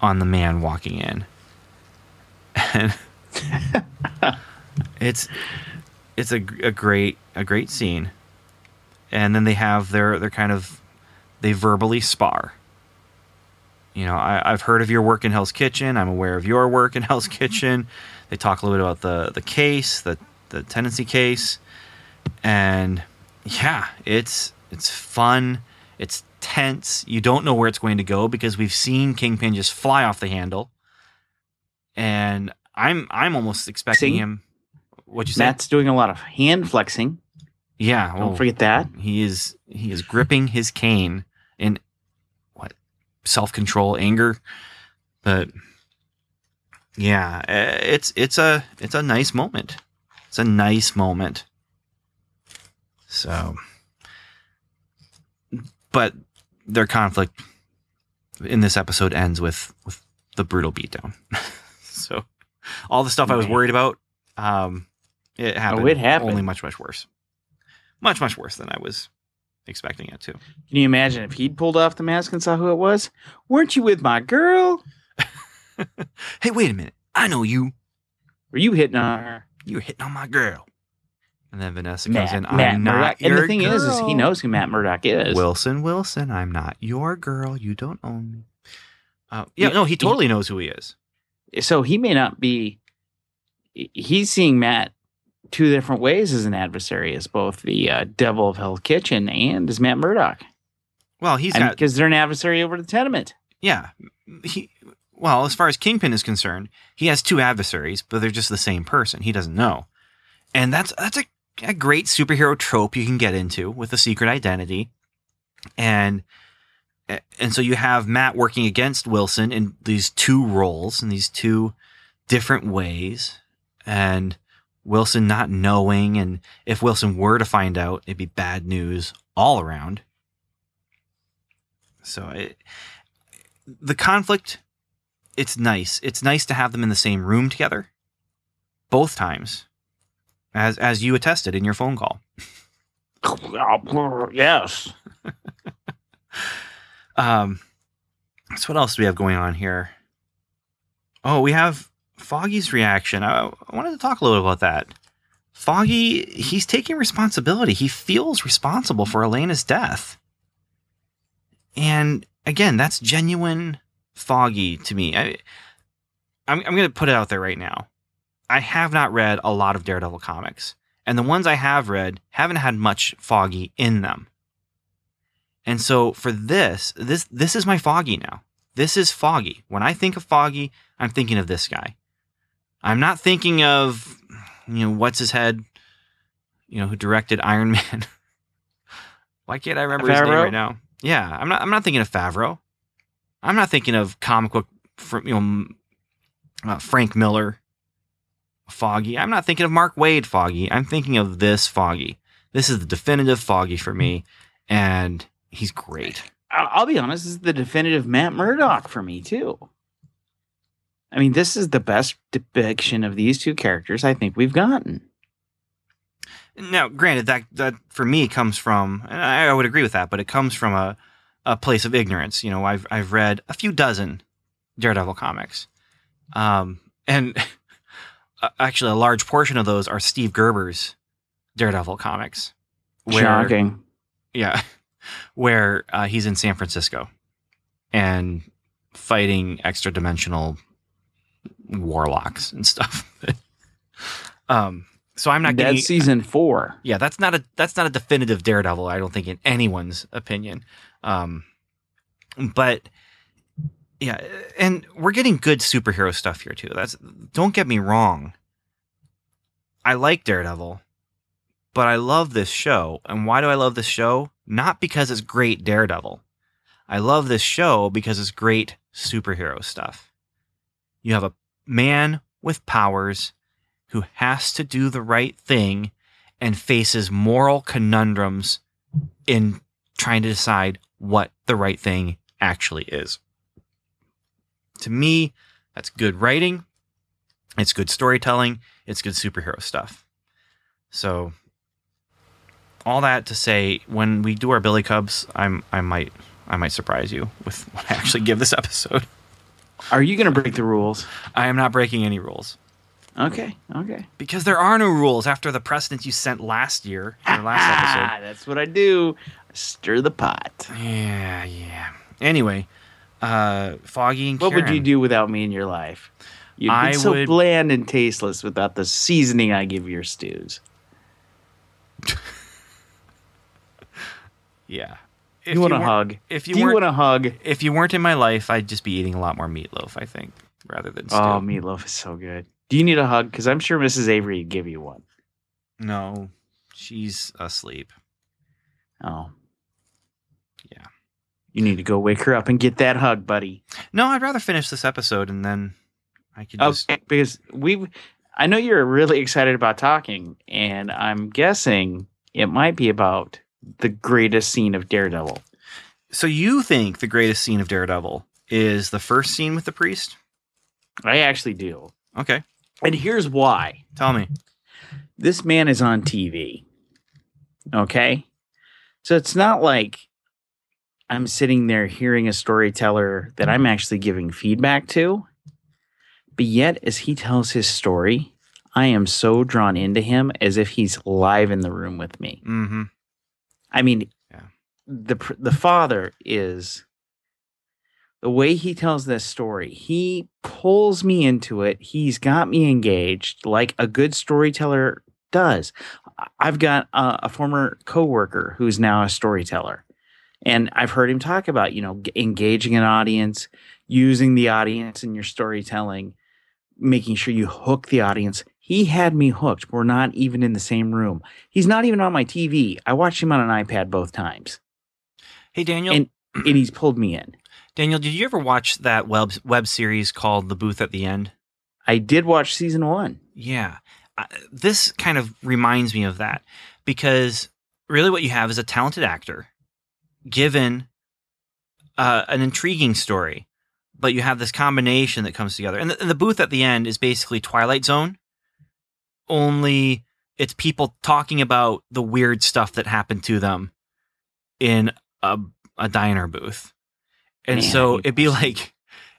on the man walking in, and [laughs] it's it's a, a great a great scene, and then they have their their kind of they verbally spar. You know, I, I've heard of your work in Hell's Kitchen. I'm aware of your work in Hell's Kitchen. They talk a little bit about the the case, the the tenancy case, and yeah, it's it's fun. It's tense. You don't know where it's going to go because we've seen Kingpin just fly off the handle, and I'm I'm almost expecting See? him. What'd you say? Matt's doing a lot of hand flexing. yeah, Don't forget that. he is he is gripping his cane in what self control, anger, but yeah, eh, it's it's a it's a nice moment. It's a nice moment. So, but their conflict in this episode ends with with the brutal beatdown. [laughs] so, all the stuff I was worried about, um, it happened. Oh, it happened. Only much much worse. Much much worse than I was expecting it to. Can you imagine if he'd pulled off the mask and saw who it was? Weren't you with my girl? [laughs] Hey, wait a minute. I know you. Were you hitting on her? You're hitting on my girl. And then Vanessa comes Matt, in. Matt I'm not Murdock. your And the thing is, is he knows who Matt Murdock is. Wilson Wilson. I'm not your girl. You don't own me. Uh, yeah, He- no, he totally knows who he is. so he may not be. He's seeing Matt two different ways as an adversary, as both the uh, devil of Hell's Kitchen and as Matt Murdock. Well, he's got because they're an adversary over the tenement. yeah. He well, as far as Kingpin is concerned, he has two adversaries, but they're just the same person. He doesn't know, and that's that's a, a great superhero trope you can get into with a secret identity, and and so you have Matt working against Wilson in these two roles in these two different ways, and Wilson not knowing, and if Wilson were to find out, it'd be bad news all around. So it, the conflict, it's nice. It's nice to have them in the same room together, both times, as as you attested in your phone call. [laughs] yes. [laughs] Um, so what else do we have going on here? Oh, we have Foggy's reaction. I, I wanted to talk a little about that. Foggy, he's taking responsibility. He feels responsible for Elena's death. And again, that's genuine Foggy to me. I, I'm, I'm going to put it out there right now. I have not read a lot of Daredevil comics, and the ones I have read haven't had much Foggy in them. And so for this, this this is my Foggy now. This is Foggy. When I think of Foggy, I'm thinking of this guy. I'm not thinking of you know what's his head, you know who directed Iron [laughs] Man. Why can't I remember his name right now? Yeah, I'm not. I'm not thinking of Favreau. I'm not thinking of comic book, you know, uh, Frank Miller, Foggy. I'm not thinking of Mark Waid Foggy. I'm thinking of this Foggy. This is the definitive Foggy for me, and he's great. I'll, be honest, this is the definitive Matt Murdock for me too. I mean, this is the best depiction of these two characters I think we've gotten. Now, granted, that that for me comes from, I would agree with that, but it comes from a, a place of ignorance. You know, I've I've read a few dozen Daredevil comics, um, and [laughs] actually a large portion of those are Steve Gerber's Daredevil comics. Where, Shocking. Yeah, [laughs] where uh, he's in San Francisco and fighting extra dimensional warlocks and stuff. [laughs] um, so I'm not getting That's season four. yeah, that's not a that's not a definitive Daredevil. I don't think in anyone's opinion. Um, but yeah, and we're getting good superhero stuff here too. That's don't get me wrong. I like Daredevil, but I love this show. And why do I love this show? Not because it's great Daredevil. I love this show because it's great superhero stuff. You have a man with powers who has to do the right thing and faces moral conundrums in trying to decide what the right thing actually is. To me, that's good writing. It's good storytelling. It's good superhero stuff. So, all that to say, when we do our Billy Cubs, I'm I might I might surprise you with [laughs] what I actually give this episode. Are you going to break the rules? I am not breaking any rules Okay. Okay. because there are no rules after the precedents you sent last year, your last episode. That's what I do. Stir the pot. Yeah, yeah. Anyway, uh, Foggy and What would you do without me in your life? You'd be I so would- bland and tasteless without the seasoning I give your stews. [laughs] Yeah. If you want a weren't- hug? If you, Do you weren't, want a hug? if you weren't in my life, I'd just be eating a lot more meatloaf. I think rather than stew. Oh, meatloaf is so good. Do you need a hug? Because I'm sure Mrs. Avery would give you one. No, she's asleep. Oh. Yeah. You need to go wake her up and get that hug, buddy. No, I'd rather finish this episode and then I could just. Okay, because we, I know you're really excited about talking, and I'm guessing it might be about the greatest scene of Daredevil. So you think the greatest scene of Daredevil is the first scene with the priest? I actually do, Okay, and here's why. tell me. This man is on TV. Okay, so it's not like I'm sitting there hearing a storyteller that I'm actually giving feedback to. But yet, as he tells his story, I am so drawn into him as if he's live in the room with me. Mm-hmm. I mean, Yeah. the the father is the way he tells this story. He pulls me into it. He's got me engaged, like a good storyteller does. I've got a, a former coworker who's now a storyteller, and I've heard him talk about you know engaging an audience, using the audience in your storytelling, making sure you hook the audience. He had me hooked. We're not even in the same room. He's not even on my TV. I watched him on an iPad both times, Hey Daniel, And- and he's pulled me in. Daniel, did you ever watch that web web series called The Booth at the End? I did watch season one. Yeah. I, this kind of reminds me of that because really what you have is a talented actor given uh, an intriguing story, but you have this combination that comes together. And the, and the booth at the end is basically Twilight Zone, only it's people talking about the weird stuff that happened to them in a, a diner booth. And Man, so it'd be like,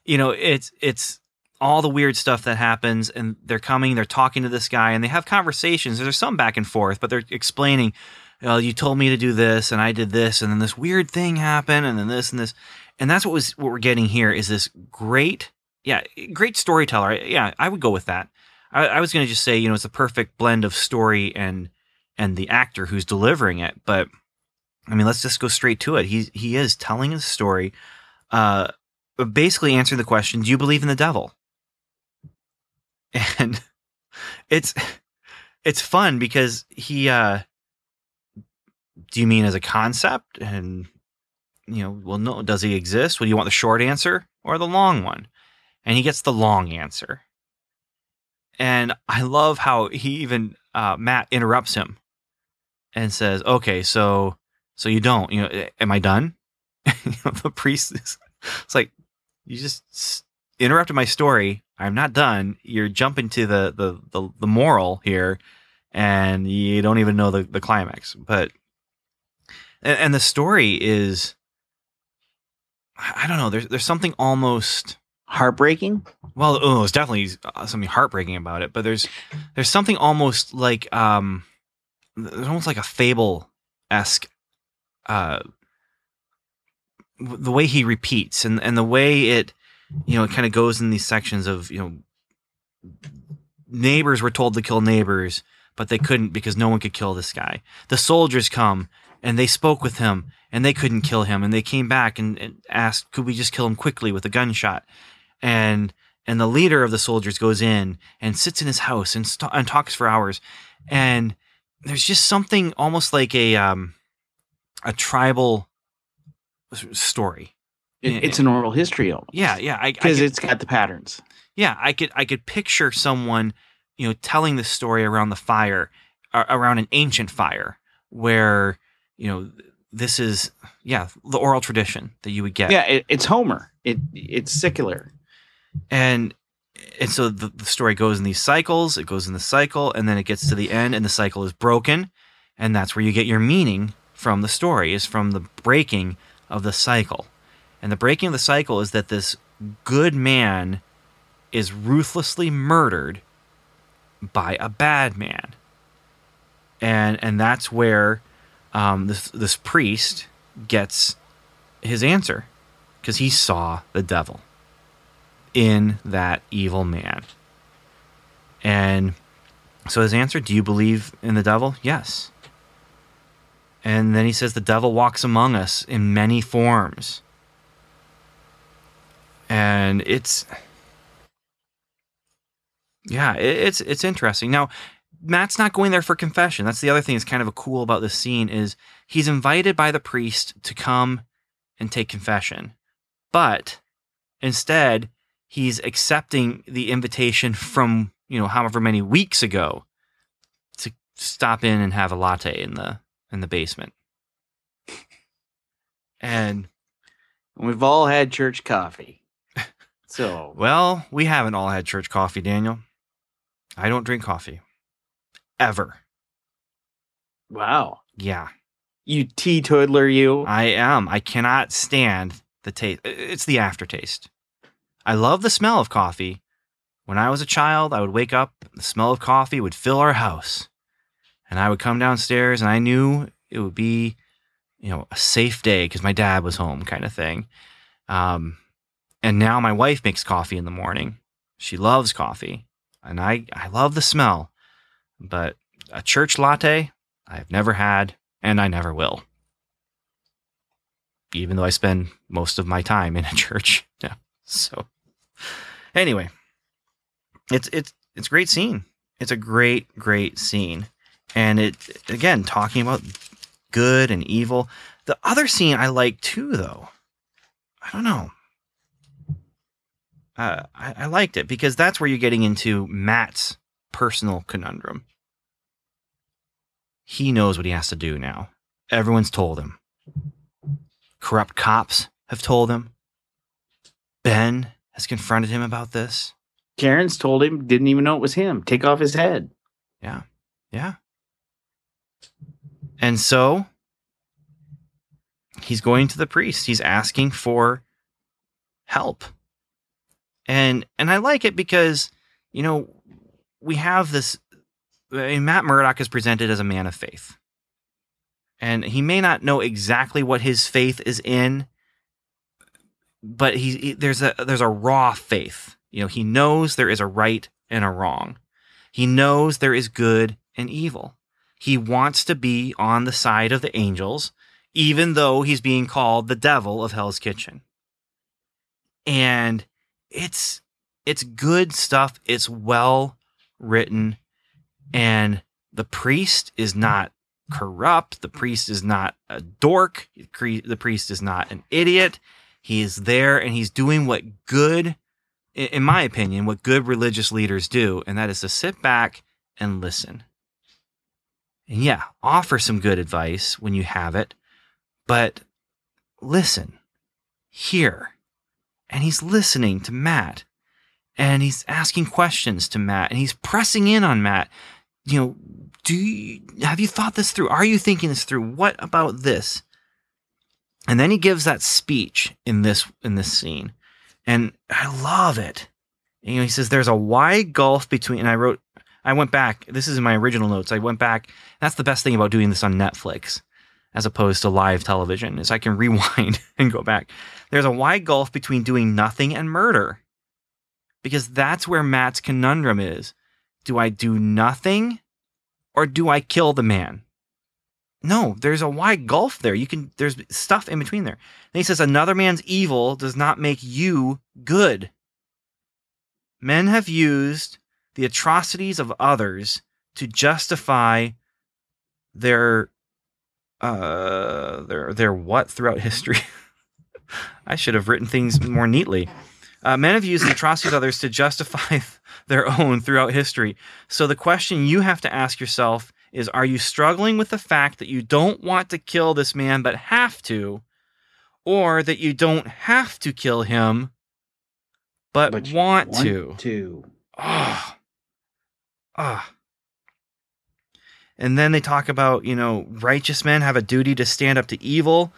you know, it's it's all the weird stuff that happens and they're coming they're talking to this guy and they have conversations. There's some back and forth but they're explaining well you told me to do this and i did this and then this weird thing happened and then this and this. And that's what was what we're getting here is this great yeah great storyteller. Yeah i would go with that. I, I was going to just say you know it's a perfect blend of story and and the actor who's delivering it but i mean let's just go straight to it. He he is telling a story uh basically answering the question do you believe in the devil? [laughs] And it's it's fun because he uh do you mean as a concept? And you know well no does he exist? Well you want the short answer or the long one? And he gets the long answer. And i love how he even uh matt interrupts him and says okay so so you don't you know am i done [laughs] you know, the priest is it's like you just interrupted my story. I'm not done. You're jumping to the the the, the moral here, and you don't even know the, the climax. But and, and the story is, I don't know. There's there's something almost Heartbreaking. well, oh, it's definitely uh, something heartbreaking about it. But there's there's something almost like um, there's almost like a fable esque, uh, the way he repeats and and the way it, you know, it kind of goes in these sections of you know, neighbors were told to kill neighbors, but they couldn't because no one could kill this guy. The soldiers come and they spoke with him and they couldn't kill him and they came back and, and asked, could we just kill him quickly with a gunshot? and and the leader of the soldiers goes in and sits in his house and, st- and talks for hours and there's just something almost like a um a tribal story It- it's an oral history almost. yeah yeah because it's got the patterns. yeah i could i could picture someone you know telling the story around the fire uh, around an ancient fire where you know this is yeah the oral tradition that you would get. Yeah, it, it's Homer. It it's secular. and and so the, the story goes in these cycles. It goes in the cycle, and then it gets to the end, and the cycle is broken, and that's where you get your meaning from the story is from the breaking of the cycle, and the breaking of the cycle is that this good man is ruthlessly murdered by a bad man, and and that's where um, this this priest gets his answer because he saw the devil in that evil man. And so his answer, do you believe in the devil? Yes. And then he says the devil walks among us in many forms. And it's yeah, it's it's interesting. Now, Matt's not going there for confession. That's the other thing that's kind of cool about this scene is he's invited by the priest to come and take confession. But instead, he's accepting the invitation from you know however many weeks ago to stop in and have a latte in the in the basement. And We've all had church coffee. [laughs] So well we haven't all had church coffee daniel. I don't drink coffee. Ever. Wow, yeah. You teetotaler, you. i am. I cannot stand the taste it's the aftertaste. I love the smell of coffee. When i was a child i would wake up the smell of coffee would fill our house and i would come downstairs and i knew it would be you know a safe day because my dad was home kind of thing. Um, and now my wife makes coffee in the morning. She loves coffee. And i i love the smell. But a church latte i've never had and i never will. Even though i spend most of my time in a church. [laughs] Yeah. So anyway it's it's it's great scene. It's a great great scene and it again talking about good and evil the other scene i like too though i don't know uh, I, I liked it because that's where you're getting into matt's personal conundrum he knows what he has to do now everyone's told him corrupt cops have told him ben has confronted him about this Karen's told him, didn't even know it was him. Take off his head. Yeah. Yeah. And so he's going to the priest. He's asking for help. And and I like it because, you know, we have this I mean, Matt Murdock is presented as a man of faith. And he may not know exactly what his faith is in, but he, he there's a there's a raw faith. You know, he knows there is a right and a wrong. He knows there is good and evil. He wants to be on the side of the angels, even though he's being called the devil of Hell's Kitchen. And it's it's good stuff. It's well written. And the priest is not corrupt. The priest is not a dork. The priest is not an idiot. He is there and he's doing what good, in my opinion, what good religious leaders do, and that is to sit back and listen. And yeah, offer some good advice when you have it, but listen, hear. And he's listening to Matt, and he's asking questions to Matt, and he's pressing in on Matt. You know, do you have you thought this through? Are you thinking this through? What about this? And then he gives that speech in this in this scene, and I love it. You know, he says there's a wide gulf between. And I wrote, I went back. This is in my original notes. I went back. That's the best thing about doing this on Netflix, as opposed to live television, is I can [laughs] rewind and go back. There's a wide gulf between doing nothing and murder, because that's where Matt's conundrum is. Do I do nothing, or do I kill the man? No, there's a wide gulf there. You can there's stuff in between there. And he says another man's evil does not make you good. Men have used the atrocities of others to justify their uh their their what throughout history. [laughs] I should have written things more neatly. Uh, men have used the atrocities of others to justify [laughs] their own throughout history. So the question you have to ask yourself is are you struggling with the fact that you don't want to kill this man but have to or that you don't have to kill him but, But want, want to to. ah ah. And then they talk about you know righteous men have a duty to stand up to evil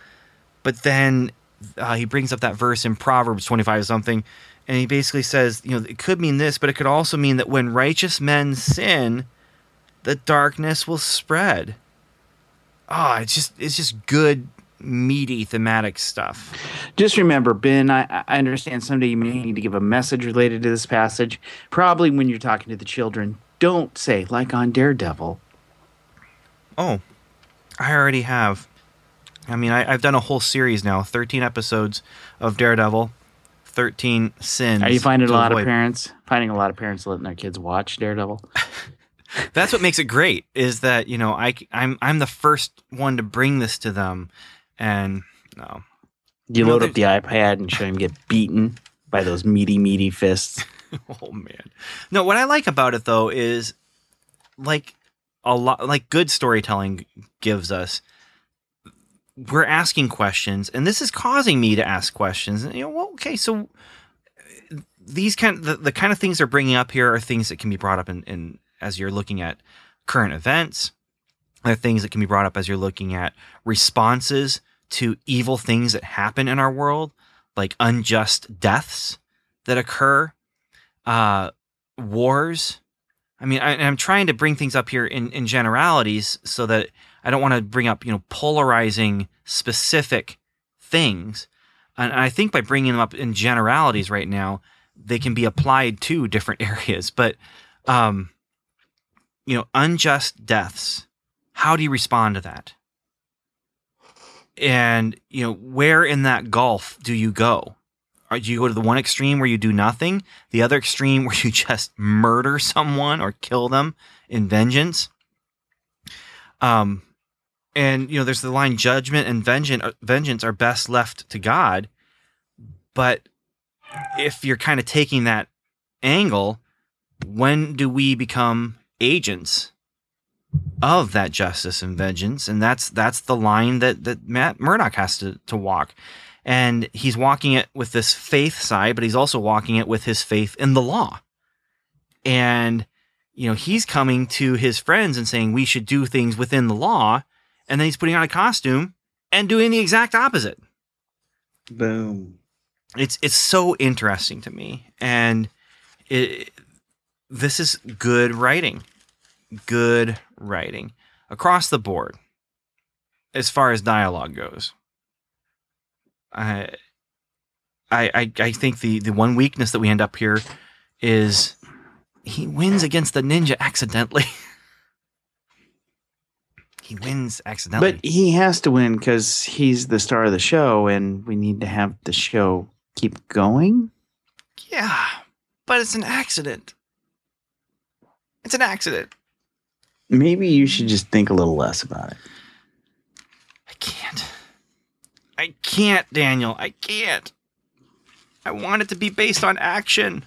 but then uh, he brings up that verse in proverbs 25 or something and he basically says you know it could mean this but it could also mean that when righteous men sin the darkness will spread. Ah it's just it's just good meaty thematic stuff. Just remember, Ben, I, I understand someday you may need to give a message related to this passage. Probably when you're talking to the children, don't say, like on Daredevil, Oh, I already have. I mean, I, I've done a whole series now, 13 episodes of Daredevil, 13 sins. Are you finding a lot avoid. of parents finding a lot of parents letting their kids watch Daredevil? [laughs] That's what makes it great is that, you know, I, I'm, I'm the first one to bring this to them. And no. You No, load up the iPad and show him get beaten by those meaty, meaty fists. [laughs] [laughs] Oh, man. No, what I like about it, though, is like a lot, like good storytelling gives us. We're asking questions, and this is causing me to ask questions. And, you know, well, okay, so these kind the, the kind of things they're bringing up here are things that can be brought up in, in as you're looking at current events. They're things that can be brought up as you're looking at responses to evil things that happen in our world, like unjust deaths that occur, uh, wars. I mean, I, I'm trying to bring things up here in, in generalities so that I don't want to bring up, you know, polarizing specific things. And I think by bringing them up in generalities right now, they can be applied to different [laughs] areas. But, um, you know, unjust deaths. How do you respond to that? And you know, where in that gulf do you go? Do you go to the one extreme where you do nothing, the other extreme [laughs] where you just murder someone or kill them in vengeance? Um, and you know, there's the line: judgment and vengeance, vengeance are best left to God. But if you're kind of taking that angle, when do we become agents of that justice and vengeance? And that's that's the line that that Matt Murdock has to to walk. And he's walking it with this faith side, but he's also walking it with his faith in the law. And you know, he's coming to his friends and saying we should do things within the law, and then he's putting on a costume and doing the exact opposite Boom. it's it's so interesting to me and it this is good writing good writing across the board as far as dialogue goes i i i, I think the the one weakness that we end up here is he wins against the ninja accidentally [laughs] he wins accidentally But he has to win because he's the star of the show, and we need to have the show keep going. Yeah, but it's an accident. It's an accident. Maybe you should just think a little less about it. I can't. I can't, Daniel. I can't. I want it to be based on action.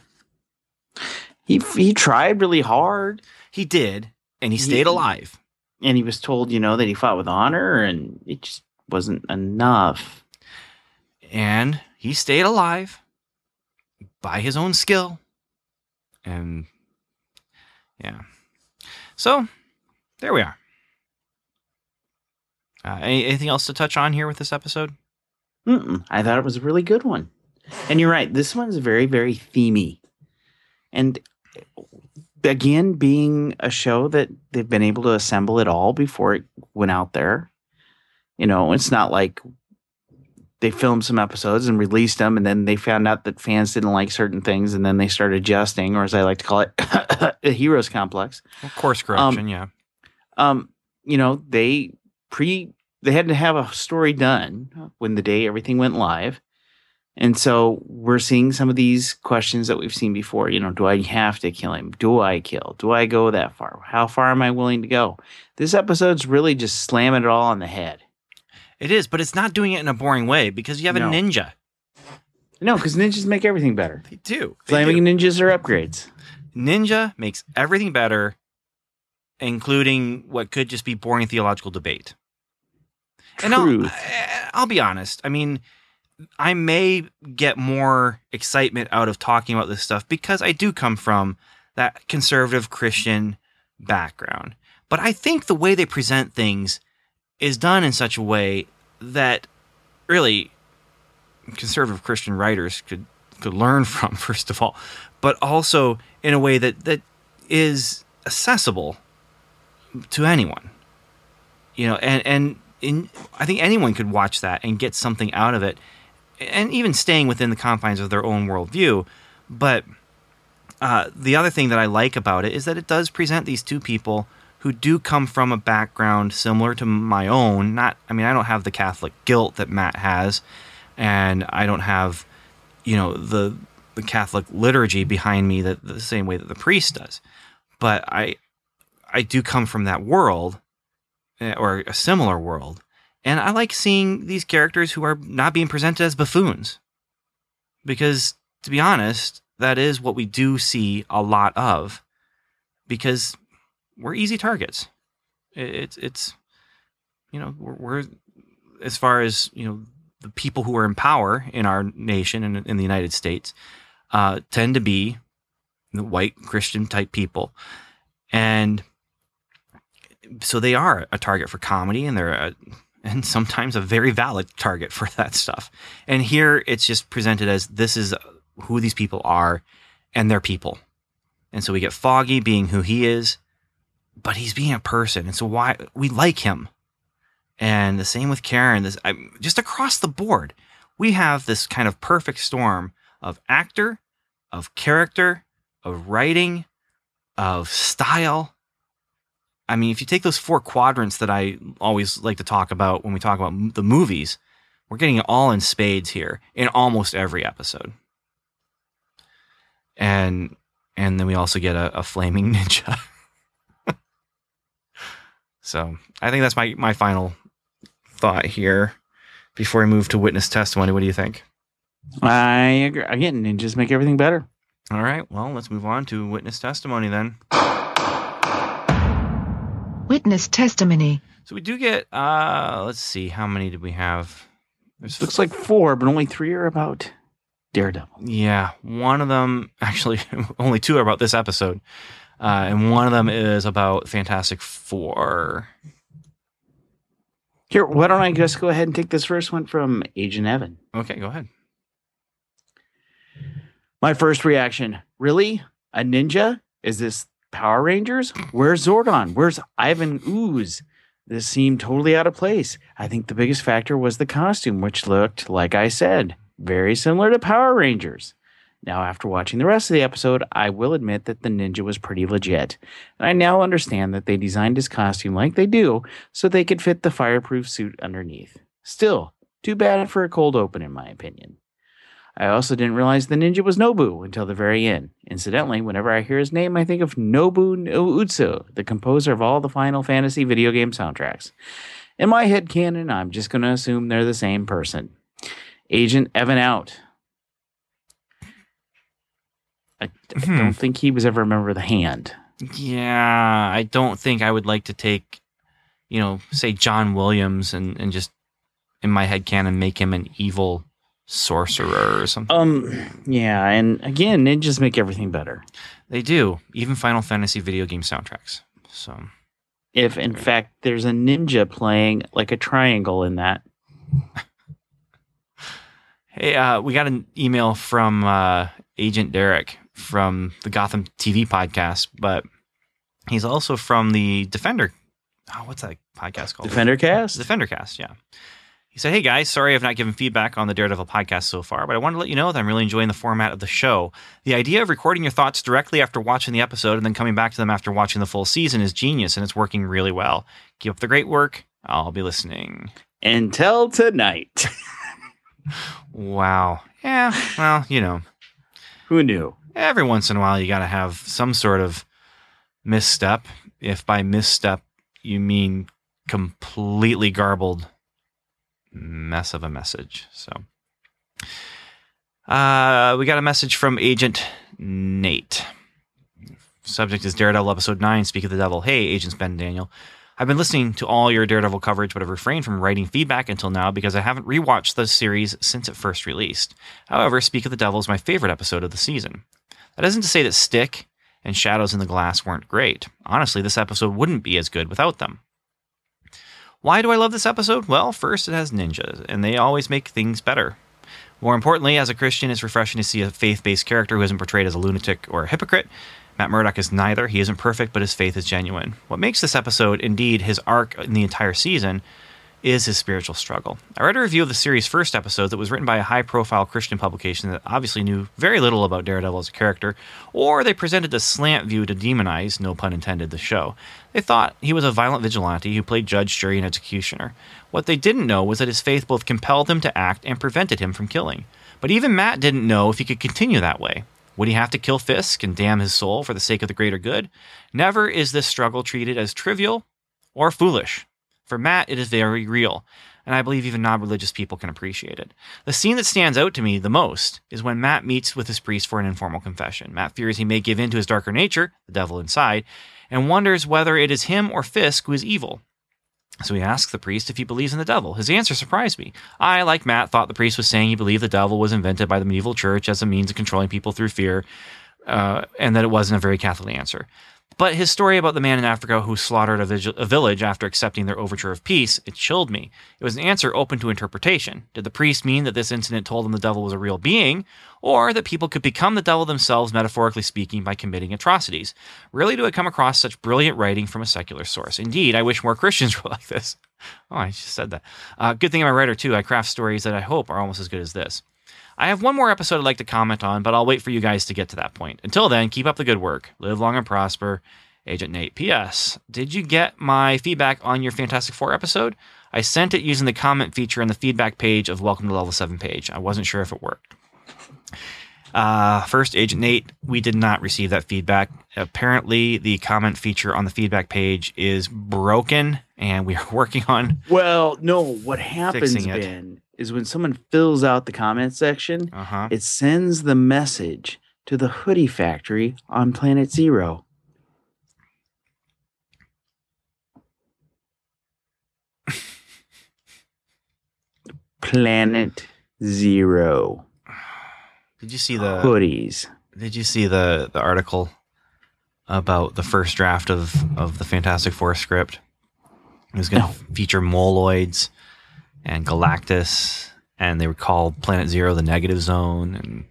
He he tried really hard, He did, and he stayed He- alive. and he was told, you know, that he fought with honor, and it just wasn't enough. And he stayed alive by his own skill. And yeah. So there we are. Uh, any, anything else to touch on here with this episode? Mm-mm. I thought it was a really good one. And you're right. This one's very, very themey. And again, being a show that they've been able to assemble it all before it went out there. You know, it's not like they filmed some episodes and released them, and then they found out that fans didn't like certain things, and then they started adjusting, or as I like to call it, [coughs] a heroes complex Of course, correction. yeah. um, you know, they pre they had to have a story done when the day everything went live. And so we're seeing some of these questions that we've seen before. You know, do I have to kill him? Do I kill? Do I go that far? How far am I willing to go? This episode's really just slamming it all on the head. It is, but it's not doing it in a boring way because you have No. a ninja. No, because ninjas make everything better. They do. They Flaming do. ninjas are upgrades. Ninja makes everything better, including what could just be boring theological debate. And I'll, eh, I'll be honest. I mean, I may get more excitement out of talking about this stuff because I do come from that conservative Christian background. But I think the way they present things is done in such a way that really conservative Christian writers could could learn [laughs] from first of all, but also in a way that that is accessible to anyone. You know, and and in, I think anyone could watch that and get something out of it, and even staying within the confines of their own worldview. But uh, the other thing that I like about it is that it does present these two people who do come from a background similar to my own. Not, I mean, I don't have the Catholic guilt that Matt has, and I don't have, you know, the the Catholic liturgy behind me that the same way that the priest does. But I, I do come from that world, or a similar world, and I like seeing these characters who are not being presented as buffoons, because to be honest, that is what we do see a lot of, because we're easy targets. It's it's you know we're, we're as far as you know the people who are in power in our nation and in the United States uh, tend to be the white Christian type people, and so they are a target for comedy, and they're a, [laughs] and sometimes a very valid target for [laughs] that stuff. And here it's just presented as this is who these people are, and they're people, and so we get Foggy being who he is, but he's being a person, and so why we like him. And the same with Karen. This I, just across the board, we have this kind of perfect storm of actor, of character, of writing, of style. I mean, if you take those four quadrants that I always like to talk about when we talk about the movies, we're getting it all in spades here in almost every episode. And and then we also get a, a flaming [laughs] ninja. so I think that's my my final thought here before we move to witness testimony. What do you think? I agree. Again, ninjas make everything better. All right, well, let's move on to witness testimony then. [sighs] [laughs] Witness testimony. So we do get uh let's see, how many did we have? There's Looks like four, but only three are about Daredevil. yeah, one of them [laughs] actually only two are about this episode. Uh, and one of them is about Fantastic Four. Here, why don't I just go ahead and take this first one from Agent Evan? Okay, go ahead. My first reaction: Really, a ninja? Is this Power Rangers? Where's Zordon? Where's Ivan Ooze? This seemed totally out of place. I think the biggest factor was the costume, which looked, like I said, very similar to Power Rangers. Now, after watching the rest of the episode, I will admit that the ninja was pretty legit. And I now understand that they designed his costume like they do so they could fit the fireproof suit underneath. Still, too bad for a cold open, in my opinion. I also didn't realize the ninja was Nobu until the very end. Incidentally, whenever I hear his name, I think of Nobuo Uematsu, the composer of all the Final Fantasy video game soundtracks. In my head canon, I'm just going to assume they're the same person. Agent Evan out. I, I Hmm. don't think he was ever a member of the hand. Yeah, I don't think I would like to take, you know, say John Williams and, and just in my head canon make him an evil sorcerer or something. Um, yeah, and again, ninjas make everything better. They do, even Final Fantasy video game soundtracks. So If in fact there's a ninja playing like a triangle in that, Hey, uh, we got an email from uh, Agent Derek from the Gotham TV podcast, but he's also from the Defender. Oh, what's that podcast called? Defender cast. Defender cast, yeah. He said, Hey guys, sorry I've not given feedback on the Daredevil podcast so far, but I wanted to let you know that I'm really enjoying the format of the show. The idea of recording your thoughts directly after watching the episode and then coming back to them after watching the full season is genius and it's working really well. Keep up the great work. I'll be listening. Until tonight. [laughs] Wow. Yeah, well, you know. Who knew? every once in a while you got to have some sort of misstep. If by misstep you mean completely garbled mess of a message. So, uh, we got a message from Agent Nate Subject is Daredevil episode 9, Speak of the Devil. Hey, Agents Ben Daniel. I've been listening to all your Daredevil coverage, but I've refrained from writing feedback until now because I haven't rewatched the series since it first released. However, Speak of the Devil is my favorite episode of the season. That isn't to say that Stick and Shadows in the Glass weren't great. Honestly, this episode wouldn't be as good without them. Why do I love this episode? Well, first, it has ninjas, and they always make things better. More importantly, as a Christian, it's refreshing to see a faith based character who isn't portrayed as a lunatic or a hypocrite. Matt Murdock is neither. He isn't perfect, but his faith is genuine. What makes this episode, indeed his arc in the entire season, is his spiritual struggle. I read a review of the series' first episode that was written by a high profile Christian publication that obviously knew very little about Daredevil as a character, or they presented a slant view to demonize, no pun intended, the show. They thought he was a violent vigilante who played judge, jury, and executioner. What they didn't know was that his faith both compelled him to act and prevented him from killing. But even Matt didn't know if he could continue that way. Would he have to kill Fisk and damn his soul for the sake of the greater good? Never is this struggle treated as trivial or foolish. For Matt, it is very real, and I believe even non religious people can appreciate it. The scene that stands out to me the most is when Matt meets with his priest for an informal confession. Matt fears he may give in to his darker nature, the devil inside, and wonders whether it is him or Fisk who is evil. So he asks the priest if he believes in the devil. His answer surprised me. I, like Matt, thought the priest was saying he believed the devil was invented by the medieval church as a means of controlling people through fear, uh, and that it wasn't a very Catholic answer. But his story about the man in Africa who slaughtered a, a, village after accepting their overture of peace, it chilled me. It was an answer open to interpretation. Did the priest mean that this incident told him the devil was a real being, or that people could become the devil themselves, metaphorically speaking, by committing atrocities? Really, do I come across such brilliant writing from a secular source? Indeed, I wish more [laughs] Christians were like this. Oh, I just said that. Uh, good thing I'm a writer, too. I craft stories that I hope are almost as good as this. I have one more episode I'd like to comment on, but I'll wait for you guys to get to that point. Until then, keep up the good work. Live long and prosper. Agent Nate. P.S. Did you get my feedback on your Fantastic Four episode? I sent it using the comment feature in the feedback page of Welcome to Level 7 page. I wasn't sure if it worked. Uh, first, Agent Nate, we did not receive that feedback. Apparently, the comment feature on the feedback page is broken, and we are [laughs] working on. Well, no, what happens. Ben, is when someone fills out the comment section, Uh huh. it sends the message to the hoodie factory on Planet Zero. [laughs] Planet Zero Did you see the? hoodies. Did you see the the article about the first draft of of the Fantastic Four script? It was going to No. feature Moloids and Galactus, and they would call Planet Zero the Negative Zone. And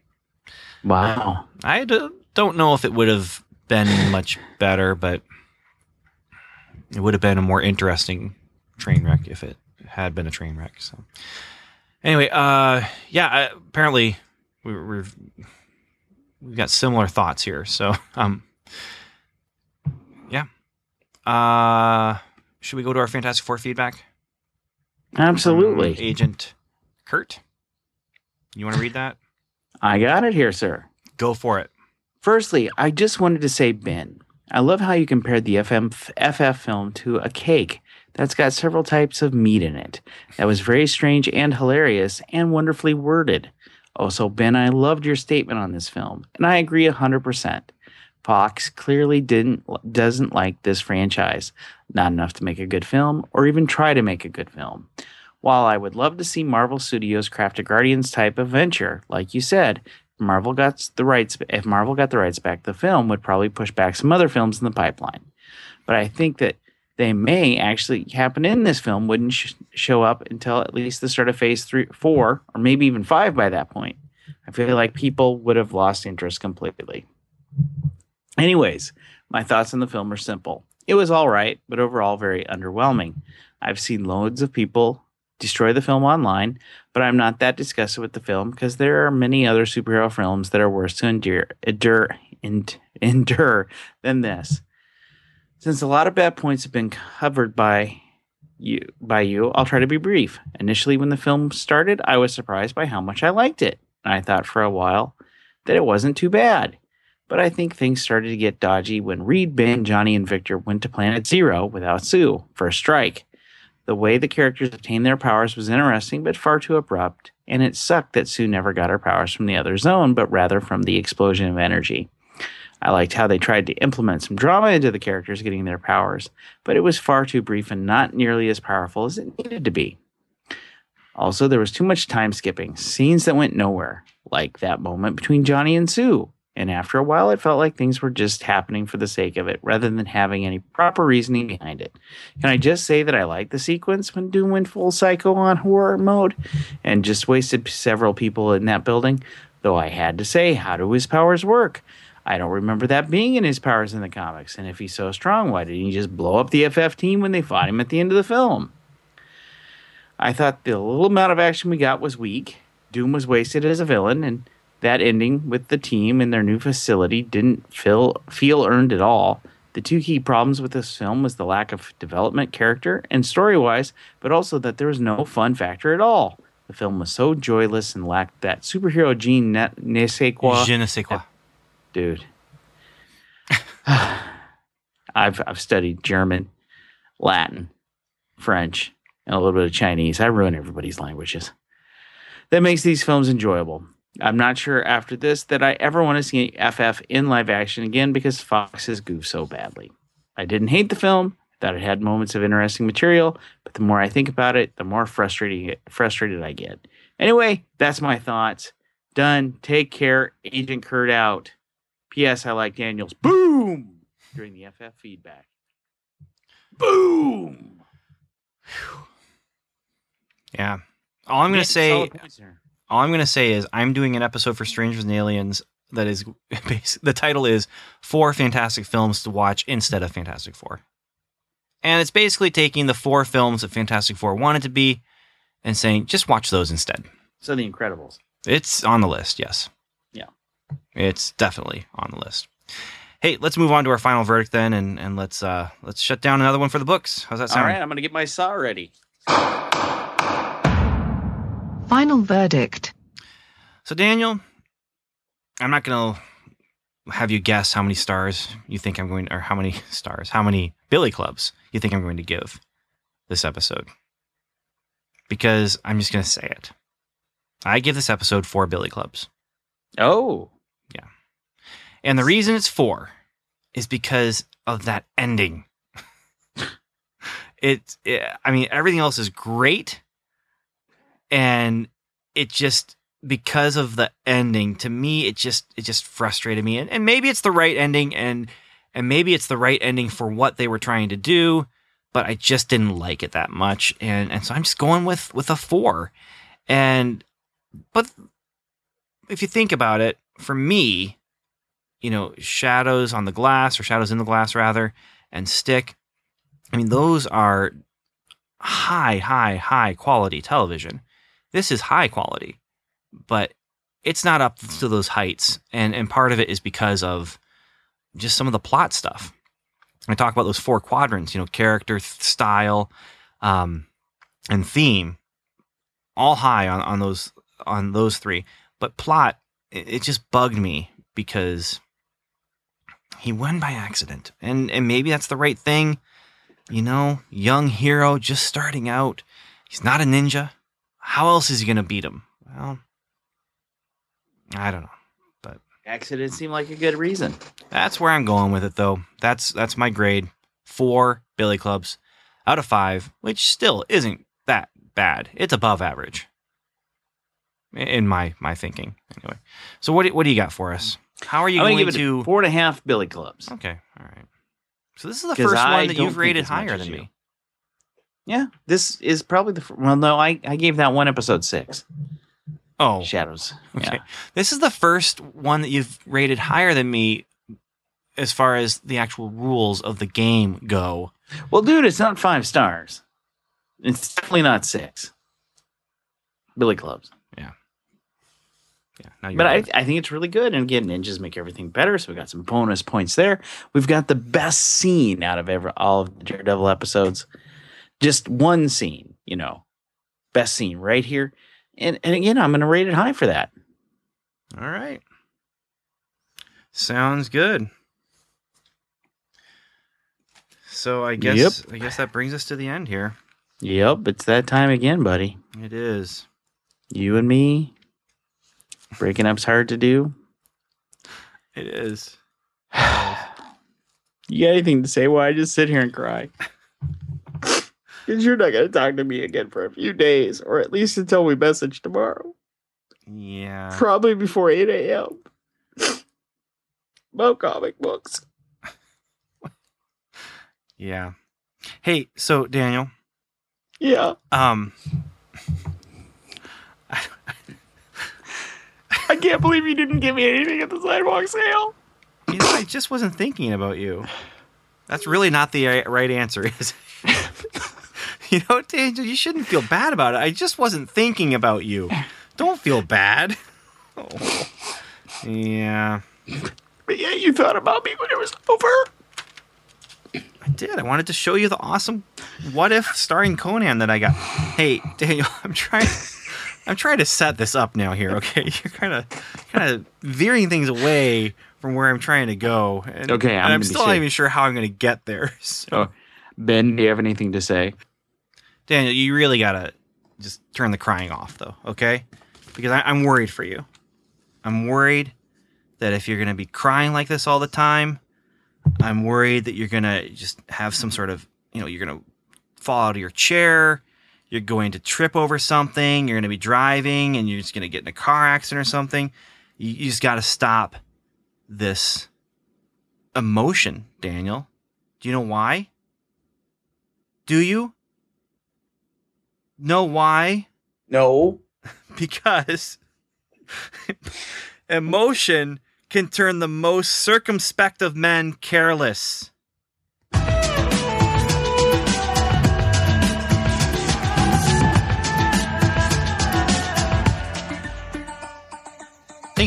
Wow. I d- don't know if it would have been much better, but it would have been a more interesting train wreck if it had been a train wreck. So, anyway, uh, yeah, apparently we, we've we've got similar thoughts here. So, [laughs] um, yeah, uh, should we go to our Fantastic Four feedback? Absolutely. Um, Agent Kurt, you want to read that? I got it here, sir. Go for it. Firstly, I just wanted to say, Ben, I love how you compared the FM, FF film to a cake that's got several types of meat in it. That was very strange and hilarious and wonderfully worded. Also, Ben, I loved your statement on this film, and I agree 100%. Fox clearly didn't doesn't like this franchise, not enough to make a good film or even try to make a good film. While I would love to see Marvel Studios craft a Guardians type of venture, like you said, Marvel got the rights. If Marvel got the rights back, the film would probably push back some other films in the pipeline. But I think that they may actually happen in this film. Wouldn't sh- show up until at least the start of Phase three, four, or maybe even five by that point. I feel like people would have lost interest completely. Anyways, my thoughts on the film are simple. It was all right, but overall very underwhelming. I've seen loads of people destroy the film online, but I'm not that disgusted with the film because there are many other superhero films that are worse to endure, endure, end, [laughs] endure than this. Since a lot of bad points have been covered by you, by you, I'll try to be brief. Initially, when the film started, I was surprised by how much I liked it, I thought for a while that it wasn't too bad. But I think things started to get dodgy when Reed, Ben, Johnny, and Victor went to Planet Zero without Sue for a strike. The way the characters obtained their powers was interesting, but far too abrupt, and it sucked that Sue never got her powers from the other zone, but rather from the explosion of energy. I liked how they tried to implement some drama into the characters getting their powers, but it was far too brief and not nearly as powerful as it needed to be. Also, there was too much time skipping, scenes that went nowhere, like that moment between Johnny and Sue. And after a while, it felt like things were just happening for the sake of it rather than having any proper reasoning behind it. Can I just say that I liked the sequence when Doom went full psycho on horror mode and just wasted several people in that building? Though I had to say, how do his powers work? I don't remember that being in his powers in the comics. And if he's so strong, why didn't he just blow up the FF team when they fought him at the end of the film? I thought the little amount of action we got was weak. Doom was wasted as a villain, and that ending with the team in their new facility didn't feel feel earned at all. The two key problems with this film was the lack of development, character, and story wise, but also that there was no fun factor at all. The film was so joyless and lacked that superhero gene ne, ne sais quoi. Je ne sais quoi. Dude. [sighs] I've I've studied German, Latin, French, and a little bit of Chinese. I ruin everybody's languages. That makes these films enjoyable. I'm not sure after this that I ever want to see FF in live action again because Fox has goofed so badly. I didn't hate the film, thought it had moments of interesting material, but the more I think about it, the more frustrating frustrated I get. Anyway, that's my thoughts. Done. Take care. Agent Kurt out. P.S. I like Daniels. Boom! During the FF feedback. Boom! Yeah. All I'm going to say. All I'm going to say is I'm doing an episode for Strangers and Aliens that is [laughs] the title is four fantastic films to watch instead of Fantastic Four. And it's basically taking the four films that Fantastic Four wanted to be and saying just watch those instead. So The Incredibles. It's on the list, yes. Yeah. It's definitely on the list. Hey, let's move on to our final verdict then and, and let's uh let's shut down another one for the books. How's that sound? All right, I'm going to get my saw ready. [laughs] Final verdict. So Daniel, I'm not gonna have you guess how many stars you think I'm going, or how many [laughs] stars, how many Billy Clubs you think I'm going to give this episode, because I'm just gonna say it. I give this episode four Billy Clubs, Oh, yeah. and the reason it's four is because of that ending. [laughs] it, it, I mean, everything else is great, and it just because of the ending to me it just it just frustrated me. And, and maybe it's the right ending and and maybe it's the right ending for what they were trying to do but i just didn't like it that much. And and so i'm just going with with a four. And but if you think about it for me you know shadows on the glass or shadows in the glass rather and stick i mean those are high high high quality television this is high quality but it's not up to those heights. And and part of it is because of just some of the plot stuff. I talk about those four quadrants you know character style um and theme all high on on those on those three. But plot it, it just bugged me because he won by accident. And and maybe that's the right thing. You know young hero just starting out. He's not a ninja how else is he going to beat him well I don't know. But accident seemed like a good reason. That's where I'm going with it, though. That's that's my grade. Four Billy Clubs out of five, which still isn't that bad. It's above average, in my my thinking. Anyway, so what do, what do you got for us? How are you I'm going to give it to? a four and a half Billy Clubs. Okay, all right. So this is the first I one that you've rated higher than you. me. Yeah, this is probably the fir- well. No, I I gave that one episode six. Oh, Shadows. [laughs] Okay. Yeah. This is the first one that you've rated higher than me as far as the actual rules of the game go. Well, dude, it's not five stars. It's definitely not six. Billy Clubs. Yeah, now you're But I. I think it's really good. And again, ninjas make everything better. So we got some bonus points there. We've got the best scene out of ever all of the Daredevil episodes. Just one scene, you know, best scene right here. And, and again, I'm going to rate it high for that. All right. Sounds good. So I guess I guess that brings us to the end here. Yep, it's that time again, buddy. It is. You and me. Breaking up's hard to do. It is. [sighs] You got anything to say? Why I just sit here and cry? [laughs] Because you're not going to talk to me again for a few days, or at least until we message tomorrow. Yeah. Probably before 8 a.m. About comic books. Yeah. Hey, so Daniel, Yeah. um, I can't believe you didn't give me anything at the sidewalk sale. you know, I just wasn't thinking about you. That's really not the right answer, is it? [laughs] [laughs] you know, Daniel, you shouldn't feel bad about it. I just wasn't thinking about you. Don't feel bad. Oh. [laughs] Yeah, But yeah, you thought about me when it was over. I did. I wanted to show you the awesome what if starring Conan that I got. Hey, Daniel, [laughs] I'm trying I'm trying to set this up now here, okay? You're kind of kind of veering things away from where I'm trying to go. And, Okay, I'm and I'm still not even sure how I'm going to get there. So, Oh, Ben, do you have anything to say? Daniel, you really got to just turn the crying off though, okay? Because I, I'm worried for you. I'm worried that if you're to be crying like this all the time, I'm worried that you're to just have some sort of, you know, you're to fall out of your chair. You're going to trip over something. You're going to be driving and you're just going to get in a car accident or something. You, you just got to stop this emotion, Daniel. Do you know why? Do you? Know why? No. [laughs] because [laughs] emotion can turn the most circumspect of men careless.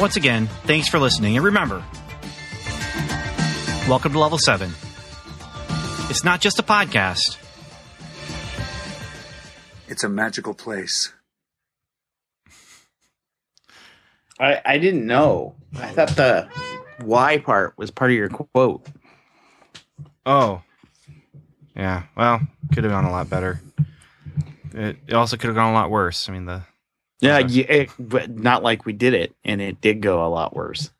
Once again, thanks for listening, and remember, welcome to Level 7. It's not just a podcast. It's a magical place. I, I didn't know. I thought the why part was part of your quote. Oh. Yeah, well, could have gone a lot better. It, it also could have gone a lot worse. I mean, the Yeah, yeah it, but not like we did it, and it did go a lot worse.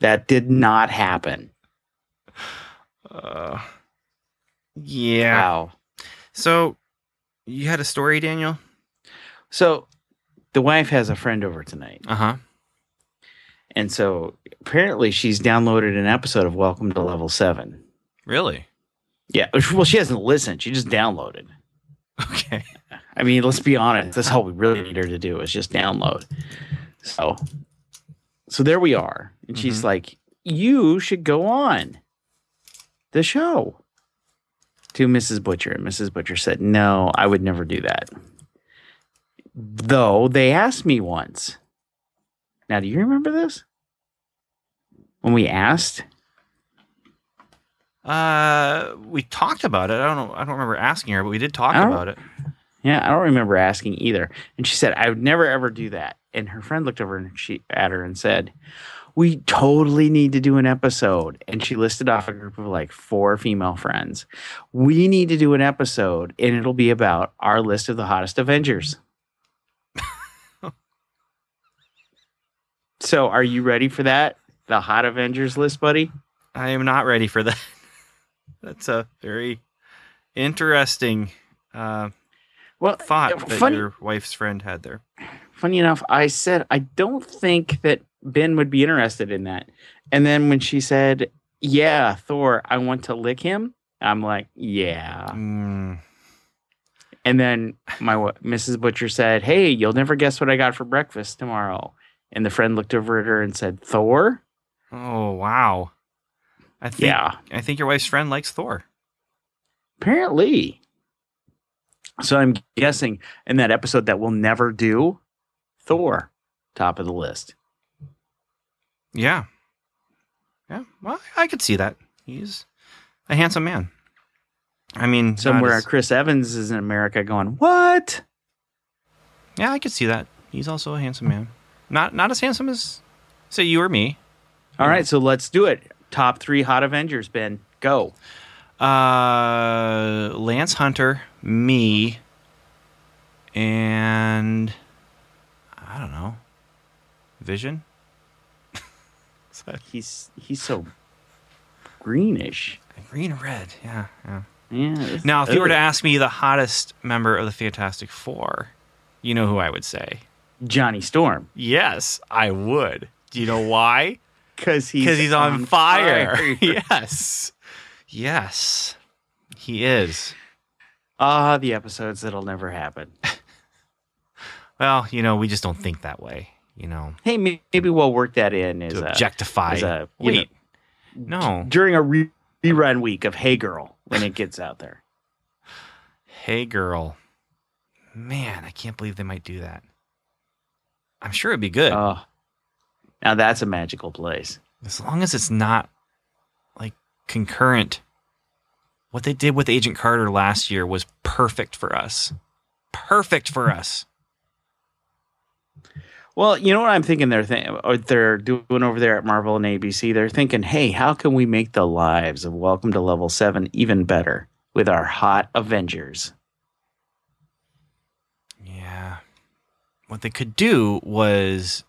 That did not happen. uh, yeah. Wow. So, you had a story, Daniel? So the wife has a friend over tonight. Uh huh. And so apparently she's downloaded an episode of Welcome to Level 7. Really? Yeah. Well, she hasn't listened. She just downloaded. Okay. I mean, let's be honest. That's all we really need her to do is just download. So, so there we are. And she's Mhm. like, you should go on the show to Mrs. Butcher. And Mrs. Butcher said, no, I would never do that. Though they asked me once. Now, do you remember this? When we asked? Uh, we talked about it. I don't know. I don't remember asking her, but we did talk about it. Yeah, I don't remember asking either. And she said, I would never ever do that. And her friend looked over and she at her and said, We totally need to do an episode. And she listed off a group of like four female friends. We need to do an episode, and it'll be about our list of the hottest Avengers. [laughs] so are you ready for that? The hot Avengers list, buddy? I am not ready for that. [laughs] That's a very interesting uh, Well, thought that funny, your wife's friend had there. funny enough, I said I don't think that Ben would be interested in that. And then when she said, "Yeah, Thor, I want to lick him," I'm like, "Yeah." Mm, And then my Mrs. Butcher said, "Hey, you'll never guess what I got for breakfast tomorrow." And the friend looked over at her and said, "Thor." oh wow! I think Yeah. I think your wife's friend likes Thor. Apparently. So I'm guessing in that episode that we'll never do, Thor, top of the list. Yeah. Yeah. Well, I could see that. He's a handsome man. I mean, Somewhere as- Chris Evans is in America going, What? yeah, I could see that. He's also a handsome man. Not not as handsome as say you or me. All right, so let's do it. Top three hot Avengers, Ben. Go. Uh, Lance Hunter, me, and I don't know, Vision. [laughs] He's he's so greenish. green and red? Yeah, yeah. Yeah. Now, if you were to ask me the hottest member of the Fantastic Four, you know who I would say. Johnny Storm. Yes, I would. Do you know why? [laughs] Because he's, Because he's, on, fire. [laughs] yes. Yes. He is. Ah, the episodes that'll never happen. [laughs] Well, you know, we just don't think that way, you know, Hey, maybe we'll work that in as to a, objectify. as a Wait. know, no. during a re- rerun week of Hey Girl when it gets out there. [laughs] Hey, girl. Man, I can't believe they might do that. I'm sure it'd be good. Oh, now that's a magical place. as long as it's not concurrent. What they did with Agent Carter last year was perfect for us. Perfect for us. Well, you know what I'm thinking they're th- or they're doing over there at Marvel and ABC. They're thinking, hey, how can we make the lives of Welcome to Level Seven even better with our hot Avengers? Yeah. What they could do was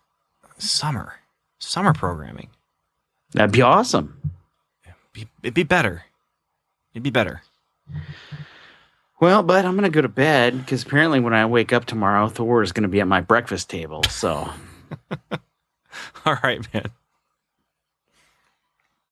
summer, summer programming. That'd be awesome. Be, it'd be better. It'd be better. Well, but I'm gonna go to bed because apparently when I wake up tomorrow, Thor is gonna be at my breakfast table. So [laughs] All right, man.